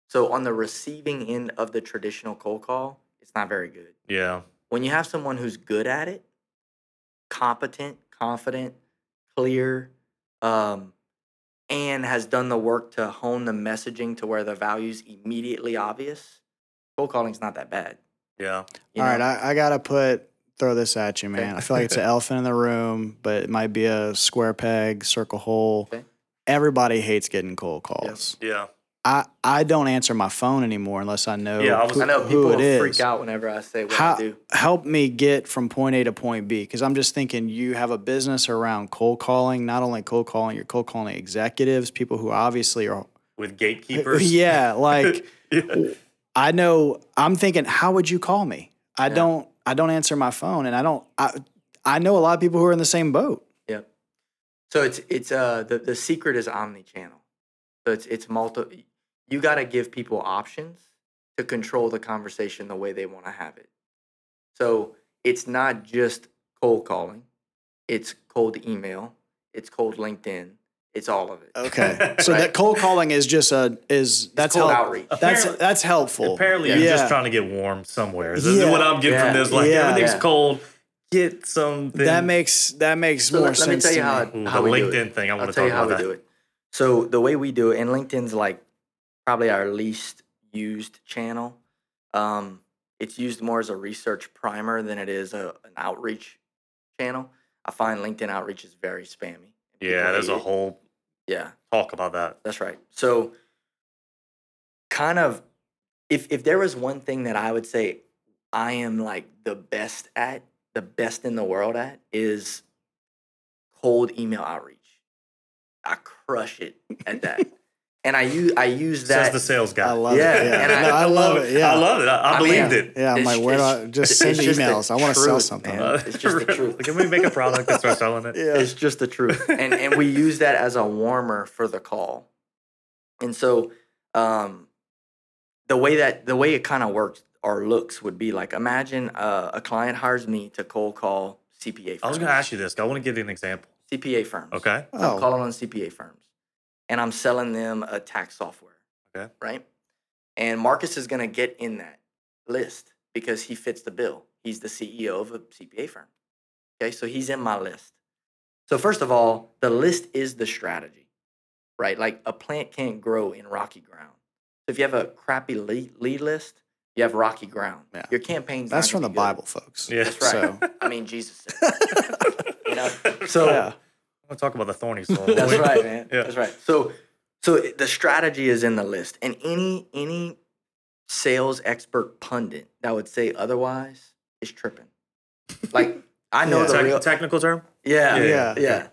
C: So on the receiving end of the traditional cold call, it's not very good.
B: yeah
C: When you have someone who's good at it, competent, confident, clear, um, and has done the work to hone the messaging to where the value's immediately obvious, cold calling's not that bad.
B: yeah
C: you
A: All right,
C: know?
A: I, I gotta put throw this at you, man. I feel like it's an <laughs> elephant in the room, but it might be a square peg, circle hole.
C: Okay.
A: Everybody hates getting cold calls.
B: yeah
A: I, I don't answer my phone anymore unless I know,
B: Yeah, I was-
A: who,
C: I know
A: who
C: people
A: it is.
C: freak out whenever I say what
A: How,
C: I do.
A: help me get from point A to point B because I'm just thinking you have a business around cold calling, not only cold calling, you're cold calling executives, people who obviously are
B: with <laughs> gatekeepers
A: yeah, <laughs> like
B: Yeah.
A: I know I'm thinking, how would you call me? I don't I don't answer my phone, and I don't. I I know a lot of people who are in the same boat.
C: Yep. So it's it's uh the, the secret is omni-channel. So it's it's multi you gotta give people options to control the conversation the way they want to have it. So it's not just cold calling, it's cold email, it's cold LinkedIn, it's all of it.
A: Okay, <laughs> so
C: Right.
A: that cold calling is just a is that's
C: cold
A: help-
C: outreach.
A: That's
B: Apparently-
A: that's helpful.
B: Apparently,
A: yeah.
B: you're just trying to get warm somewhere. This is
A: Yeah.
B: what I'm getting
C: Yeah.
B: from this. Like
A: Yeah.
B: everything's
C: Yeah.
B: cold. Get something.
A: that makes that makes
C: So
A: more
C: let, let me tell you how,
A: me.
C: How
B: the
C: we do
B: LinkedIn
C: it.
B: thing. I
C: I'll
B: want to
C: tell
B: talk
C: you how
B: about
C: we
B: that.
C: do it. So the way we do it, and LinkedIn's like probably our least used channel. Um, it's used more as a research primer than it is a, an outreach channel. I find LinkedIn outreach is very spammy.
B: Yeah, there's
C: hate
B: a
C: it.
B: whole
C: Yeah,
B: talk about that.
C: that's right. So, kind of, if if there was one thing that I would say I am like the best at, the best in the world at, is cold email outreach. I crush it at that, <laughs> and I use I use that.
B: Says the sales guy.
A: I love
C: Yeah,
A: it. Yeah,
C: and I-
A: No, I, love it. Yeah,
B: I love it. I, I,
C: I mean,
B: believed it.
A: Yeah, I'm like, where do I just send
C: just
A: emails? I want to sell something.
C: man. It's just the <laughs> truth.
B: Can we make a product and start selling it?
A: Yeah.
C: It's just the truth. <laughs> and and we use that as a warmer for the call. And so um the way that the way it kind of works or looks would be like imagine uh, a client hires me to cold call CPA firms.
B: I was going to ask you this. I want to give you an example.
C: CPA firms.
B: Okay.
C: I'm
A: Oh,
C: calling on CPA firms. And I'm selling them a tax software.
B: Okay.
C: Right? And Marcus is going to get in that list because he fits the bill. He's the CEO of a CPA firm. Okay? So he's in my list. So first of all, the list is the strategy. Right? Like a plant can't grow in rocky ground. So if you have a crappy lead, lead list, you have rocky ground.
A: Yeah.
C: Your campaign's
A: that's
C: not
A: from the
C: be good.
A: Bible, folks.
B: Yeah.
C: That's right.
A: So,
C: I mean, Jesus said. <laughs> you know? So
A: yeah.
B: I want to talk about the thorny soil.
C: That's right, man.
B: Yeah.
C: That's right. So, so the strategy is in the list, and any any sales expert pundit that would say otherwise is tripping. Like I know
A: Yeah.
C: the
B: Tec-
C: real,
B: technical term?
C: yeah,
B: Yeah,
C: yeah,
A: yeah.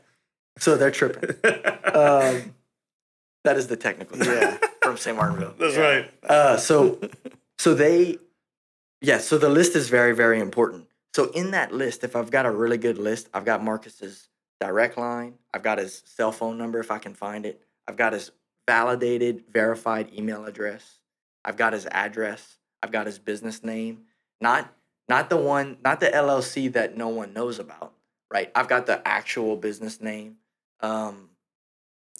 C: So they're tripping. <laughs> Um, that is the technical term
A: Yeah.
C: from St. Martinville.
B: That's
C: Yeah.
B: right.
C: Uh, so, so they, yeah. So the list is very, very important. So in that list, if I've got a really good list, I've got Marcus's direct line. I've got his cell phone number if I can find it. I've got his validated, verified email address. I've got his address. I've got his business name. Not, not the one, not the LLC that no one knows about. Right. I've got the actual business name. Um,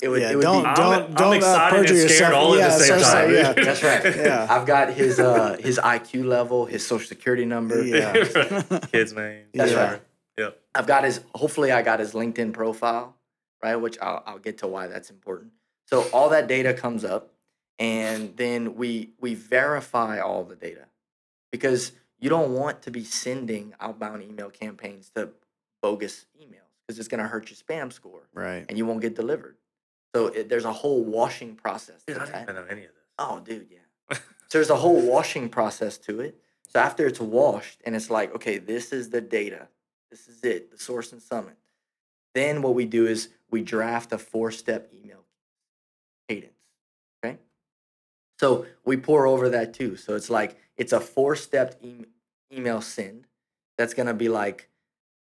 C: it would,
A: Yeah,
C: it would
A: don't-
C: be,
B: I'm,
A: don't-
B: I'm
A: don't, uh, perjure
B: and scared
A: yourself.
B: all
A: Yeah,
B: at the same
A: so- so, yeah.
C: That's right.
A: Yeah.
C: I've got his uh his IQ level, his social security number.
A: Yeah. <laughs>
B: Kids' names. <laughs>
C: That's
A: Yeah.
C: right.
B: Yep.
C: I've got his hopefully I got his LinkedIn profile, right? Which I'll I'll get to why that's important. So all that data comes up and then we we verify all the data. Because you don't want to be sending outbound email campaigns to bogus emails because it's going to hurt your spam score
A: Right.
C: and you won't get delivered. So it, there's a whole washing process.
B: Dude,
C: to
B: I didn't even know any of this.
C: Oh, dude, yeah. <laughs> so there's a whole washing process to it. So after it's washed and it's like, okay, this is the data, this is it, the source and summit. Then what we do is we draft a four-step email cadence. Okay. So we pour over that too. So it's like it's a four-step e- email send that's gonna be like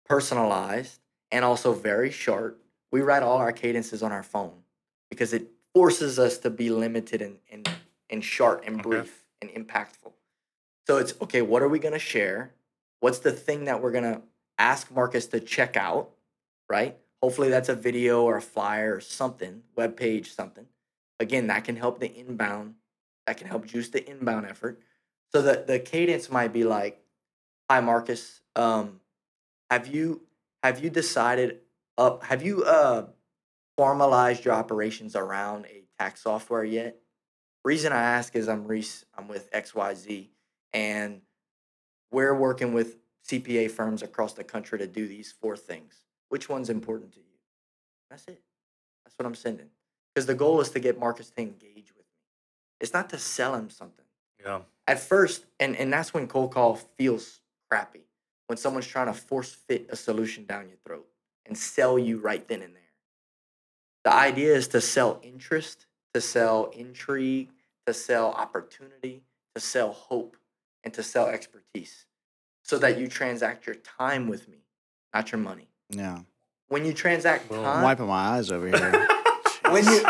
C: personalized and also very short. We write all our cadences on our phone because it forces us to be limited and and, and short and
B: Okay.
C: brief and impactful. So it's okay, what are we gonna share? What's the thing that we're gonna ask Marcus to check out? Right? Hopefully that's a video or a flyer or something, web page, something. Again, that can help the inbound, that can help juice the inbound effort. So the, the cadence might be like, hi Marcus, um, have you have you decided up have you uh formalized your operations around a tax software yet? Reason I ask is I'm Reese, I'm with XYZ, and we're working with CPA firms across the country to do these four things. Which one's important to you? That's it. That's what I'm sending. Because the goal is to get Marcus to engage with me. It's not to sell him something.
B: Yeah.
C: At first, and, and that's when cold call feels crappy. When someone's trying to force fit a solution down your throat and sell you right then and there. The idea is to sell interest, to sell intrigue, to sell opportunity, to sell hope, and to sell expertise. so that you transact your time with me, not your money.
A: Yeah.
C: When you transact
B: Well,
A: I'm wiping my eyes over <laughs> here.
C: when you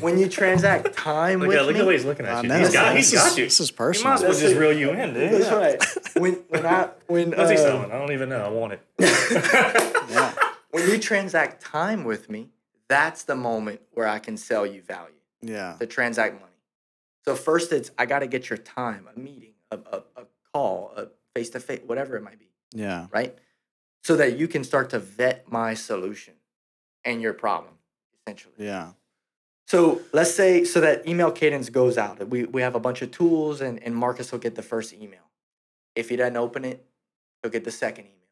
C: when you transact time
B: Look
C: with
B: at look
C: me,
B: at the way he's looking at you.
A: know.
B: He's got,
A: this,
B: he's got you.
A: this is
B: He might
A: personal.
B: as well
C: That's
B: just
C: it.
B: reel you in, dude.
C: that's right. <laughs> When when I when
B: What's he
C: uh,
B: selling? I don't even know. I want it. <laughs>
A: Yeah.
C: when you transact time with me, that's the moment where I can sell you value.
A: Yeah.
C: to transact money. So first, it's I got to get your time, a meeting, a, a, a call, a face to face, whatever it might be,
A: Yeah.
C: right? So that you can start to vet my solution and your problem, essentially.
A: Yeah.
C: So let's say so that email cadence goes out. We we have a bunch of tools, and and Marcus will get the first email. If he doesn't open it, he'll get the second email.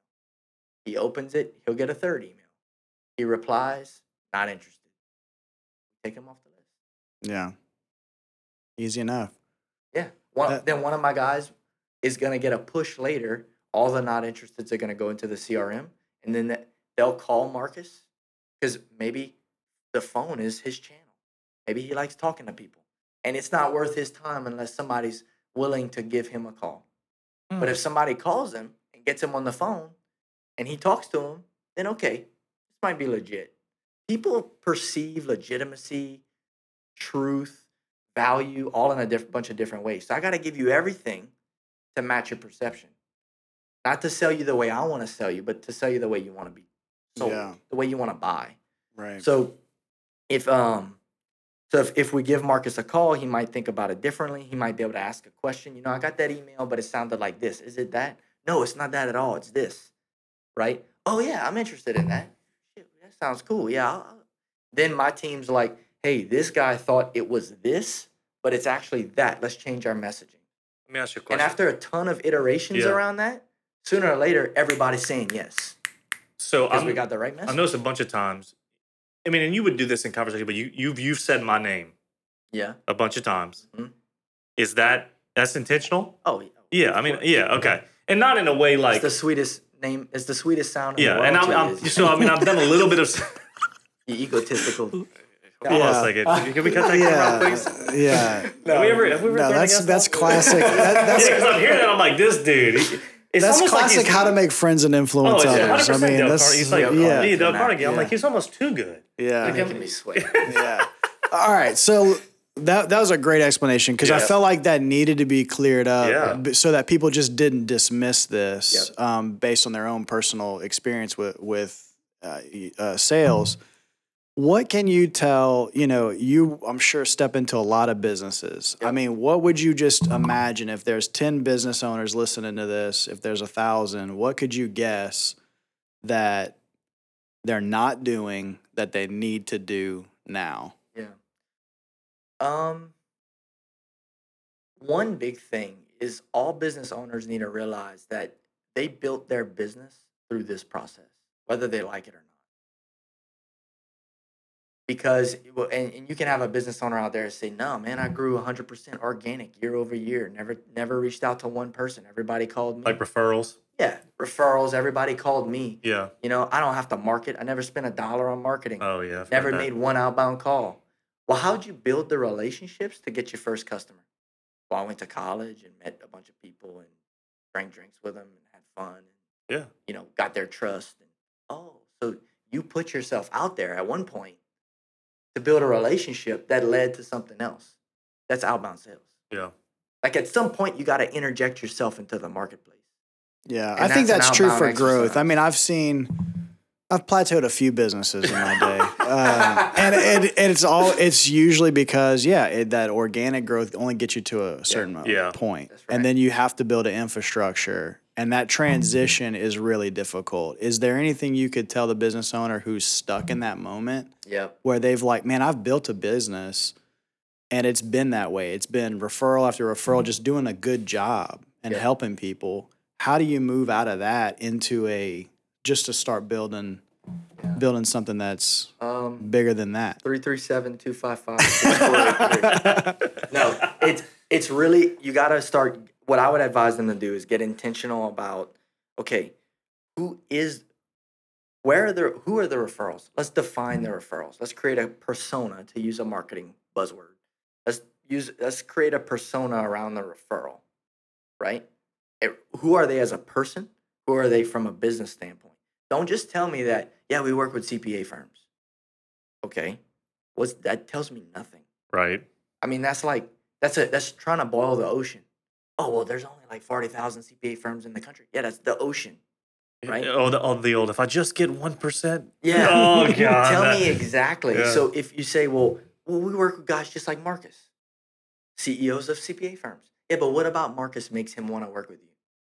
C: He opens it, he'll get a third email. He replies, not interested. Take him off the list.
A: Yeah. Easy enough.
C: Yeah. One,
A: That-
C: then one of my guys is going to get a push later. All the not interested are going to go into the CRM, and then th- they'll call Marcus because maybe the phone is his channel. Maybe he likes talking to people, and it's not worth his time unless somebody's willing to give him a call. But hmm. if somebody calls him and gets him on the phone, and he talks to him, then okay, this might be legit. People perceive legitimacy, truth, value all in a diff- bunch of different ways. So I got to give you everything to match your perception. Not to sell you the way I want to sell you, but to sell you the way you want to be sold,
A: Yeah.
C: the way you want to buy.
A: Right.
C: So if um so if, if we give Marcus a call, he might think about it differently. He might be able to ask a question. You know, I got that email, but it sounded like this. Is it that? No, it's not that at all. It's this. Right? Oh yeah, I'm interested in that. That sounds cool. Yeah. I'll- Then my team's like, hey, this guy thought it was this, but it's actually that. Let's change our messaging.
B: Let me ask you a question.
C: And after a ton of iterations
B: Yeah.
C: around that, sooner or later, everybody's saying yes
B: so I'm,
C: we got the right message.
B: I've noticed a bunch of times. I mean, and you would do this in conversation, but you you've you've said my name
C: yeah.
B: a bunch of times.
C: Mhm.
B: Is that that's intentional?
C: Oh yeah.
B: Yeah, I mean, yeah, okay, and not in a way like
C: it's the sweetest name. is the sweetest sound. In
B: yeah,
C: the
B: and I'm, I'm
C: you.
B: so I mean I've done a little bit of. <laughs>
C: You egotistical. <laughs>
B: Hold
A: Yeah.
B: on a second. Can we cut that camera
A: yeah.
B: out, please?
A: Yeah. <laughs>
B: Have we ever, have we ever
A: No, that's
B: against
A: that's
B: that?
A: classic. That, that's
B: yeah, because I'm hearing that, I'm like, this dude. he- It's
A: that's
B: almost like
A: classic.
B: he's-
A: how to make friends and
B: Oh,
A: influence
B: it's
A: others.
B: 100%
A: I mean,
B: Dale
A: that's
B: Carnegie. He's like,
A: yeah,
B: yeah, Dale Carnegie. I'm
A: Yeah.
B: like, he's almost too good.
A: yeah.
C: Making me sweat.
A: yeah. All right. So that that was a great explanation because I felt like that needed to be cleared up
B: Yeah.
A: so that people just didn't dismiss this
C: Yep.
A: um, based on their own personal experience with with uh, uh, sales. What can you tell? You know, you I'm sure step into a lot of businesses. I mean, what would you just imagine if there's ten business owners listening to this? If there's a thousand, what could you guess that they're not doing that they need to do now?
C: Um. One big thing is all business owners need to realize that they built their business through this process, whether they like it or not. Because, well, and, and you can have a business owner out there and say, "No, man, I grew 100% organic year over year. Never, never reached out to one person. Everybody called me.
B: Like referrals.
C: yeah, referrals. Everybody called me.
B: Yeah.
C: You know, I don't have to market. I never spent a dollar on marketing.
B: Oh, yeah. I've
C: Never made one outbound call. Well, how'd you build the relationships to get your first customer? Well, I went to college and met a bunch of people and drank drinks with them and had fun. And,
B: Yeah.
C: you know, got their trust. And oh, so you put yourself out there at one point to build a relationship that led to something else. That's outbound sales.
B: Yeah.
C: Like at some point, you got to interject yourself into the marketplace.
A: Yeah,
C: And
A: I think
C: that's
A: that's true
C: outbound
A: for growth. I mean, I've seen, I've plateaued a few businesses in my day, <laughs> uh, and, and and it's all it's usually because yeah, it, that organic growth only gets you to a certain mo-
B: Yeah.
A: point,
C: right.
A: and then you have to build an infrastructure, and that transition is really difficult. Is there anything you could tell the business owner who's stuck in that moment
C: Yep.
A: where they've like, man, I've built a business, and it's been that way. It's been referral after referral, just doing a good job and
C: Yeah.
A: helping people. How do you move out of that into a just to start building building something that's
C: Um,
A: bigger than that?
C: 337-255-6483. no, it's it's really you got to start. What I would advise them to do is get intentional about okay, who is where are the who are the referrals? Let's define the referrals. Let's create a persona to use a marketing buzzword. Let's use let's create a persona around the referral, right? Eh, Who are they as a person? Who are they from a business standpoint? Don't just tell me that, yeah, we work with CPA firms. Okay. What's that tells me nothing.
B: Right.
C: I mean, that's like that's a that's trying to boil the ocean. Oh well, there's only like forty thousand CPA firms in the country. Yeah, that's the ocean, eh, right?
B: Oh, the, oh, the old. If I just get one percent.
C: Yeah. <laughs>
B: Oh <laughs> god.
C: Tell
B: that-
C: me exactly.
B: Yeah.
C: So if you say, well, well, we work with guys just like Marcus, CEOs of CPA firms. Yeah, but what about Marcus makes him want to work with you?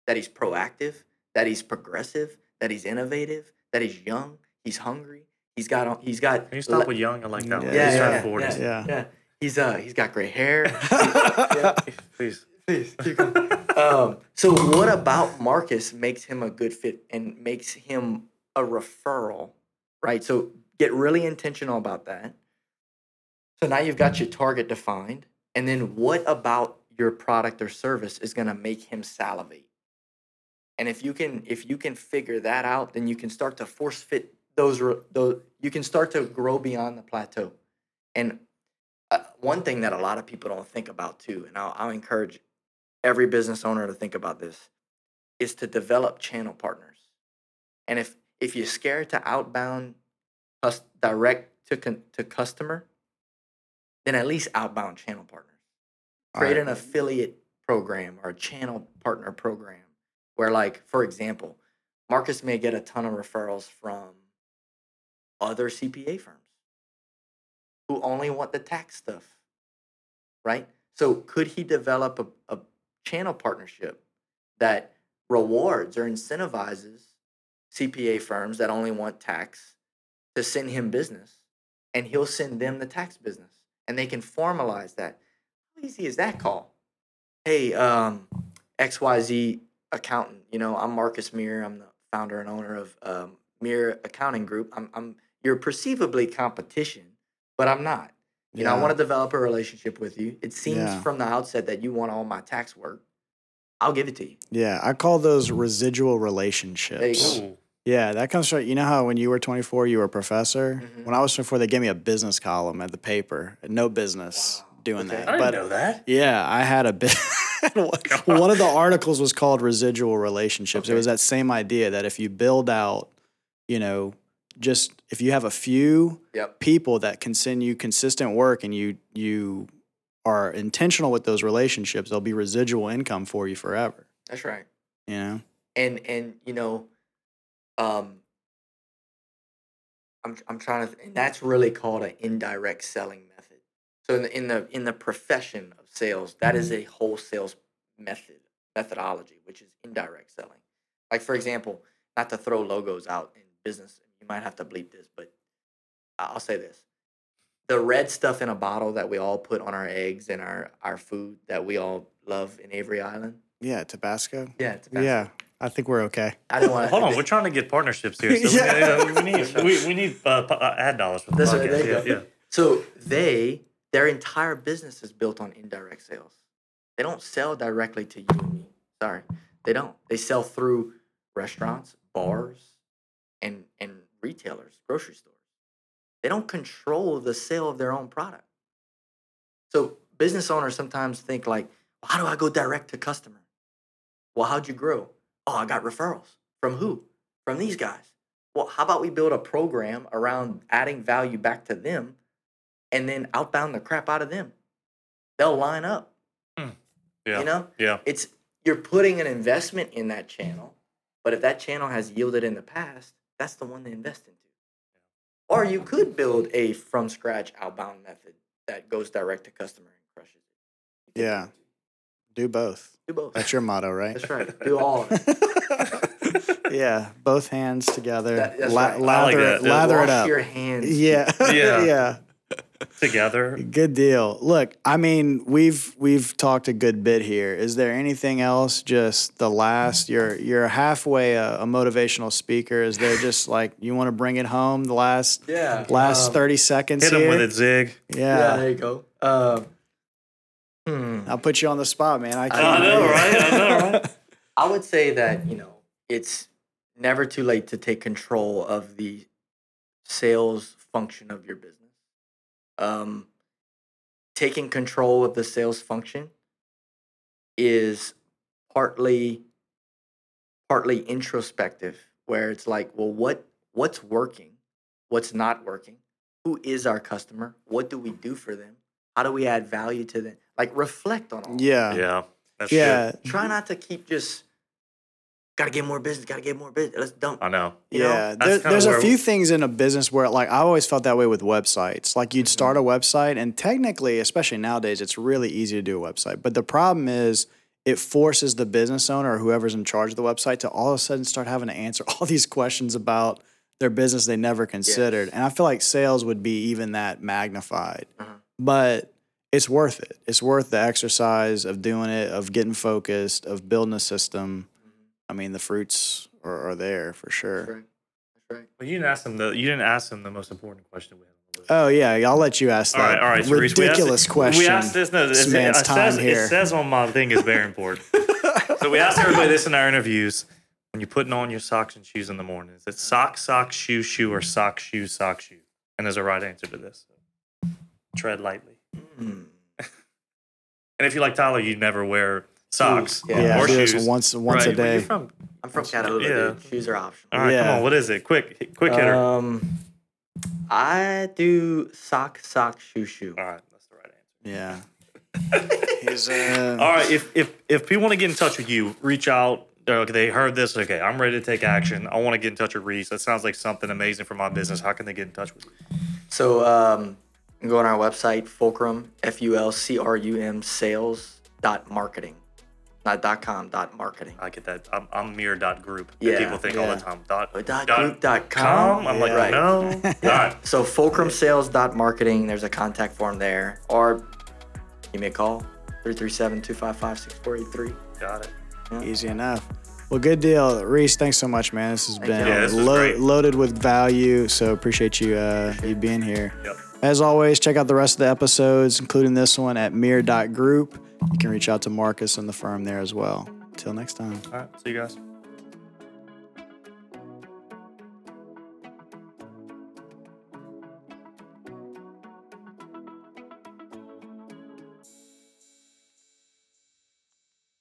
C: That he's proactive, that he's progressive, that he's innovative, that he's young, he's hungry, he's got he's got
B: Can you stop
C: le-
B: with young? I like that
A: Yeah,
B: one.
C: yeah,
B: He's
C: yeah,
B: trying
C: yeah,
B: 40s.
A: Yeah.
C: yeah. He's uh he's got gray hair. <laughs> yeah.
B: Please.
C: Please keep <laughs> going. um, so what about Marcus makes him a good fit and makes him a referral, right? So get really intentional about that. So now you've got your target defined, and then what about your product or service is going to make him salivate? And if you can, if you can figure that out, then you can start to force fit those. those you can start to grow beyond the plateau. And uh, one thing that a lot of people don't think about too, and I'll, I'll encourage every business owner to think about this, is to develop channel partners. And if if you're scared to outbound, direct to con- to customer, then at least outbound channel partners. Create
A: Alright.
C: an affiliate program or a channel partner program where, like, for example, Marcus may get a ton of referrals from other CPA firms who only want the tax stuff, right? So could he develop a, a channel partnership that rewards or incentivizes CPA firms that only want tax to send him business and he'll send them the tax business and they can formalize that. How easy is that call? Hey, um, XYZ accountant, you know, I'm Marcus Meir. I'm the founder and owner of um, Meir Accounting Group. I'm, I'm you're perceivably competition, but I'm not. You know, I want to develop a relationship with you. It seems
A: Yeah.
C: from the outset that you want all my tax work. I'll give it to you.
A: Yeah, I call those residual relationships.
C: go.
A: Yeah, that comes from you know how when you were 24 you were a professor.
C: Mhm.
A: When I was 24, they gave me a business column at the paper. No business
C: Wow.
A: doing
C: Okay.
A: that.
B: I didn't
A: but
B: know that.
A: yeah, I had a bit. <laughs> <laughs> <laughs> one of the articles was called residual relationships. It was that same idea that if you build out, you know, just if you have a few
C: Yep.
A: people that can send you consistent work and you you are intentional with those relationships, there'll be residual income for you forever.
C: That's right.
A: You know?
C: and and you know um i'm i'm trying to and that's really called an indirect selling method so in the in the in the profession of sales that is a whole sales method methodology which is indirect selling like for example not to throw logos out in business you might have to bleep this but I- i'll say this the red stuff in a bottle that we all put on our eggs and our our food that we all love in avery island
A: Yeah, Tabasco.
C: yeah it's
A: Yeah, I think we're okay.
C: i don't want to
B: Hold on, we're trying to get partnerships here. <laughs> So
A: Yeah.
B: we, we need we, we need uh, uh, ad dollars for the
C: That's
B: podcast.
C: there
B: yeah, yeah.
C: So they, their entire business is built on indirect sales. They don't sell directly to you and me. Sorry, they don't. They sell through restaurants, bars, and and retailers, grocery stores. They don't control the sale of their own product. So business owners sometimes think like, well, how do I go direct to customer? Well, how'd you grow? Oh, I got referrals. From who? From these guys. Well, how about we build a program around adding value back to them and then outbound the crap out of them? They'll line up. Hmm.
B: Yeah.
C: You know?
B: Yeah.
C: It's you're putting an investment in that channel, but if that channel has yielded in the past, that's the one to invest into. Or you could build a from scratch outbound method that goes direct to customer and crushes it.
A: Yeah. Do both.
C: Do both.
A: That's your motto, right?
C: That's right. Do all of it. <laughs>
A: yeah, both hands together.
C: That-
A: La-
C: right. I
B: like
A: Lather,
B: that.
A: it, lather it
C: Wash
A: up.
C: your hands.
A: Yeah,
B: Yeah. <laughs>
A: yeah.
B: Together.
A: Good deal. Look, I mean, we've we've talked a good bit here. Is there anything else? Just the last. You're you're halfway a, a motivational speaker. Is there just like you want to bring it home? The last
C: Yeah.
A: last
C: um,
A: thirty seconds
B: Hit
A: here.
B: him with it, Zig.
C: Yeah,
A: Yeah.
C: there you go. Um, hmm.
A: I'll put you on the spot, man. I, can't
C: I know,
B: right? I know, right? <laughs>
C: I would say that, you know, it's never too late to take control of the sales function of your business. Um, taking control of the sales function is partly partly introspective, where it's like, well, what what's working, what's not working, who is our customer, what do we do for them, how do we add value to them, like reflect on all. that.
A: Yeah.
B: Yeah. That's
A: Yeah.
B: good.
C: Try not to keep just gotta get more business, gotta get more business. Let's dump.
B: I know.
C: You
A: yeah,
B: That's
A: there, there's a
B: where-
A: few things in a business where, like, I always felt that way with websites. Like, you'd start a website, and technically, especially nowadays, it's really easy to do a website. But the problem is, it forces the business owner or whoever's in charge of the website to all of a sudden start having to answer <laughs> all these questions about their business they never considered.
C: Yes.
A: And I feel like sales would be even that magnified.
C: Uh-huh.
A: But it's worth it. It's worth the exercise of doing it, of getting focused, of building a system. I mean, the fruits are, are there for sure.
C: That's right. That's right.
B: Well, you didn't ask them the you didn't ask them the most important question we had. on the list.
A: Oh yeah, I'll let you ask that
B: right, all right, Sharice, we asked
A: ridiculous question.
B: We asked this. No,
A: This man's
B: it,
A: time
B: says,
A: here.
B: it says on my thing is very important. <laughs> so we asked everybody this in our interviews. When you're putting on your socks and shoes in the morning, is it sock, sock, shoe, shoe, or sock, shoe, sock, shoe? And there's a right answer to this. Tread lightly.
C: Mm. <laughs>
B: And if you like Tyler, you'd never wear socks
C: Yeah.
A: yeah,
B: or
A: do this
B: shoes.
A: once once
B: right,
A: a day.
B: You're from,
C: I'm from Catalina,
B: Yeah.
C: dude. Shoes are optional.
B: all right, come on. What is it? Quick, quick hitter.
C: Um, I do sock, sock, shoe, shoe.
B: all right, that's the right answer.
A: Yeah. <laughs> He's uh,
B: All right, if if if people want to get in touch with you, reach out. They're they heard this. Okay, I'm ready to take action. I want to get in touch with Reese. That sounds like something amazing for my business. How can they get in touch with you?
C: So um, go on our website, Fulcrum, F U L C R U M, sales dot marketing, not dot com, dot marketing.
B: I get that. I'm, I'm meir.group.
C: Yeah,
B: Yeah, people think all the time. Dot,
C: Oh, dot group dot
B: com.
C: com?
B: I'm like,
C: Right.
B: no. All right. <laughs>
C: So Fulcrum Sales dot marketing. There's a contact form there, or give me a call, 337-255-6483.
B: Got it.
A: easy enough. Well, good deal, Reese. Thanks so much, man. This has
C: Thank
A: been.
B: Yeah, this
A: lo- loaded with value. So appreciate you uh, you being here.
B: Yep.
A: As always, check out the rest of the episodes, including this one at Meir.group. You can reach out to Marcus and the firm there as well. Until next time.
B: All right. See you guys.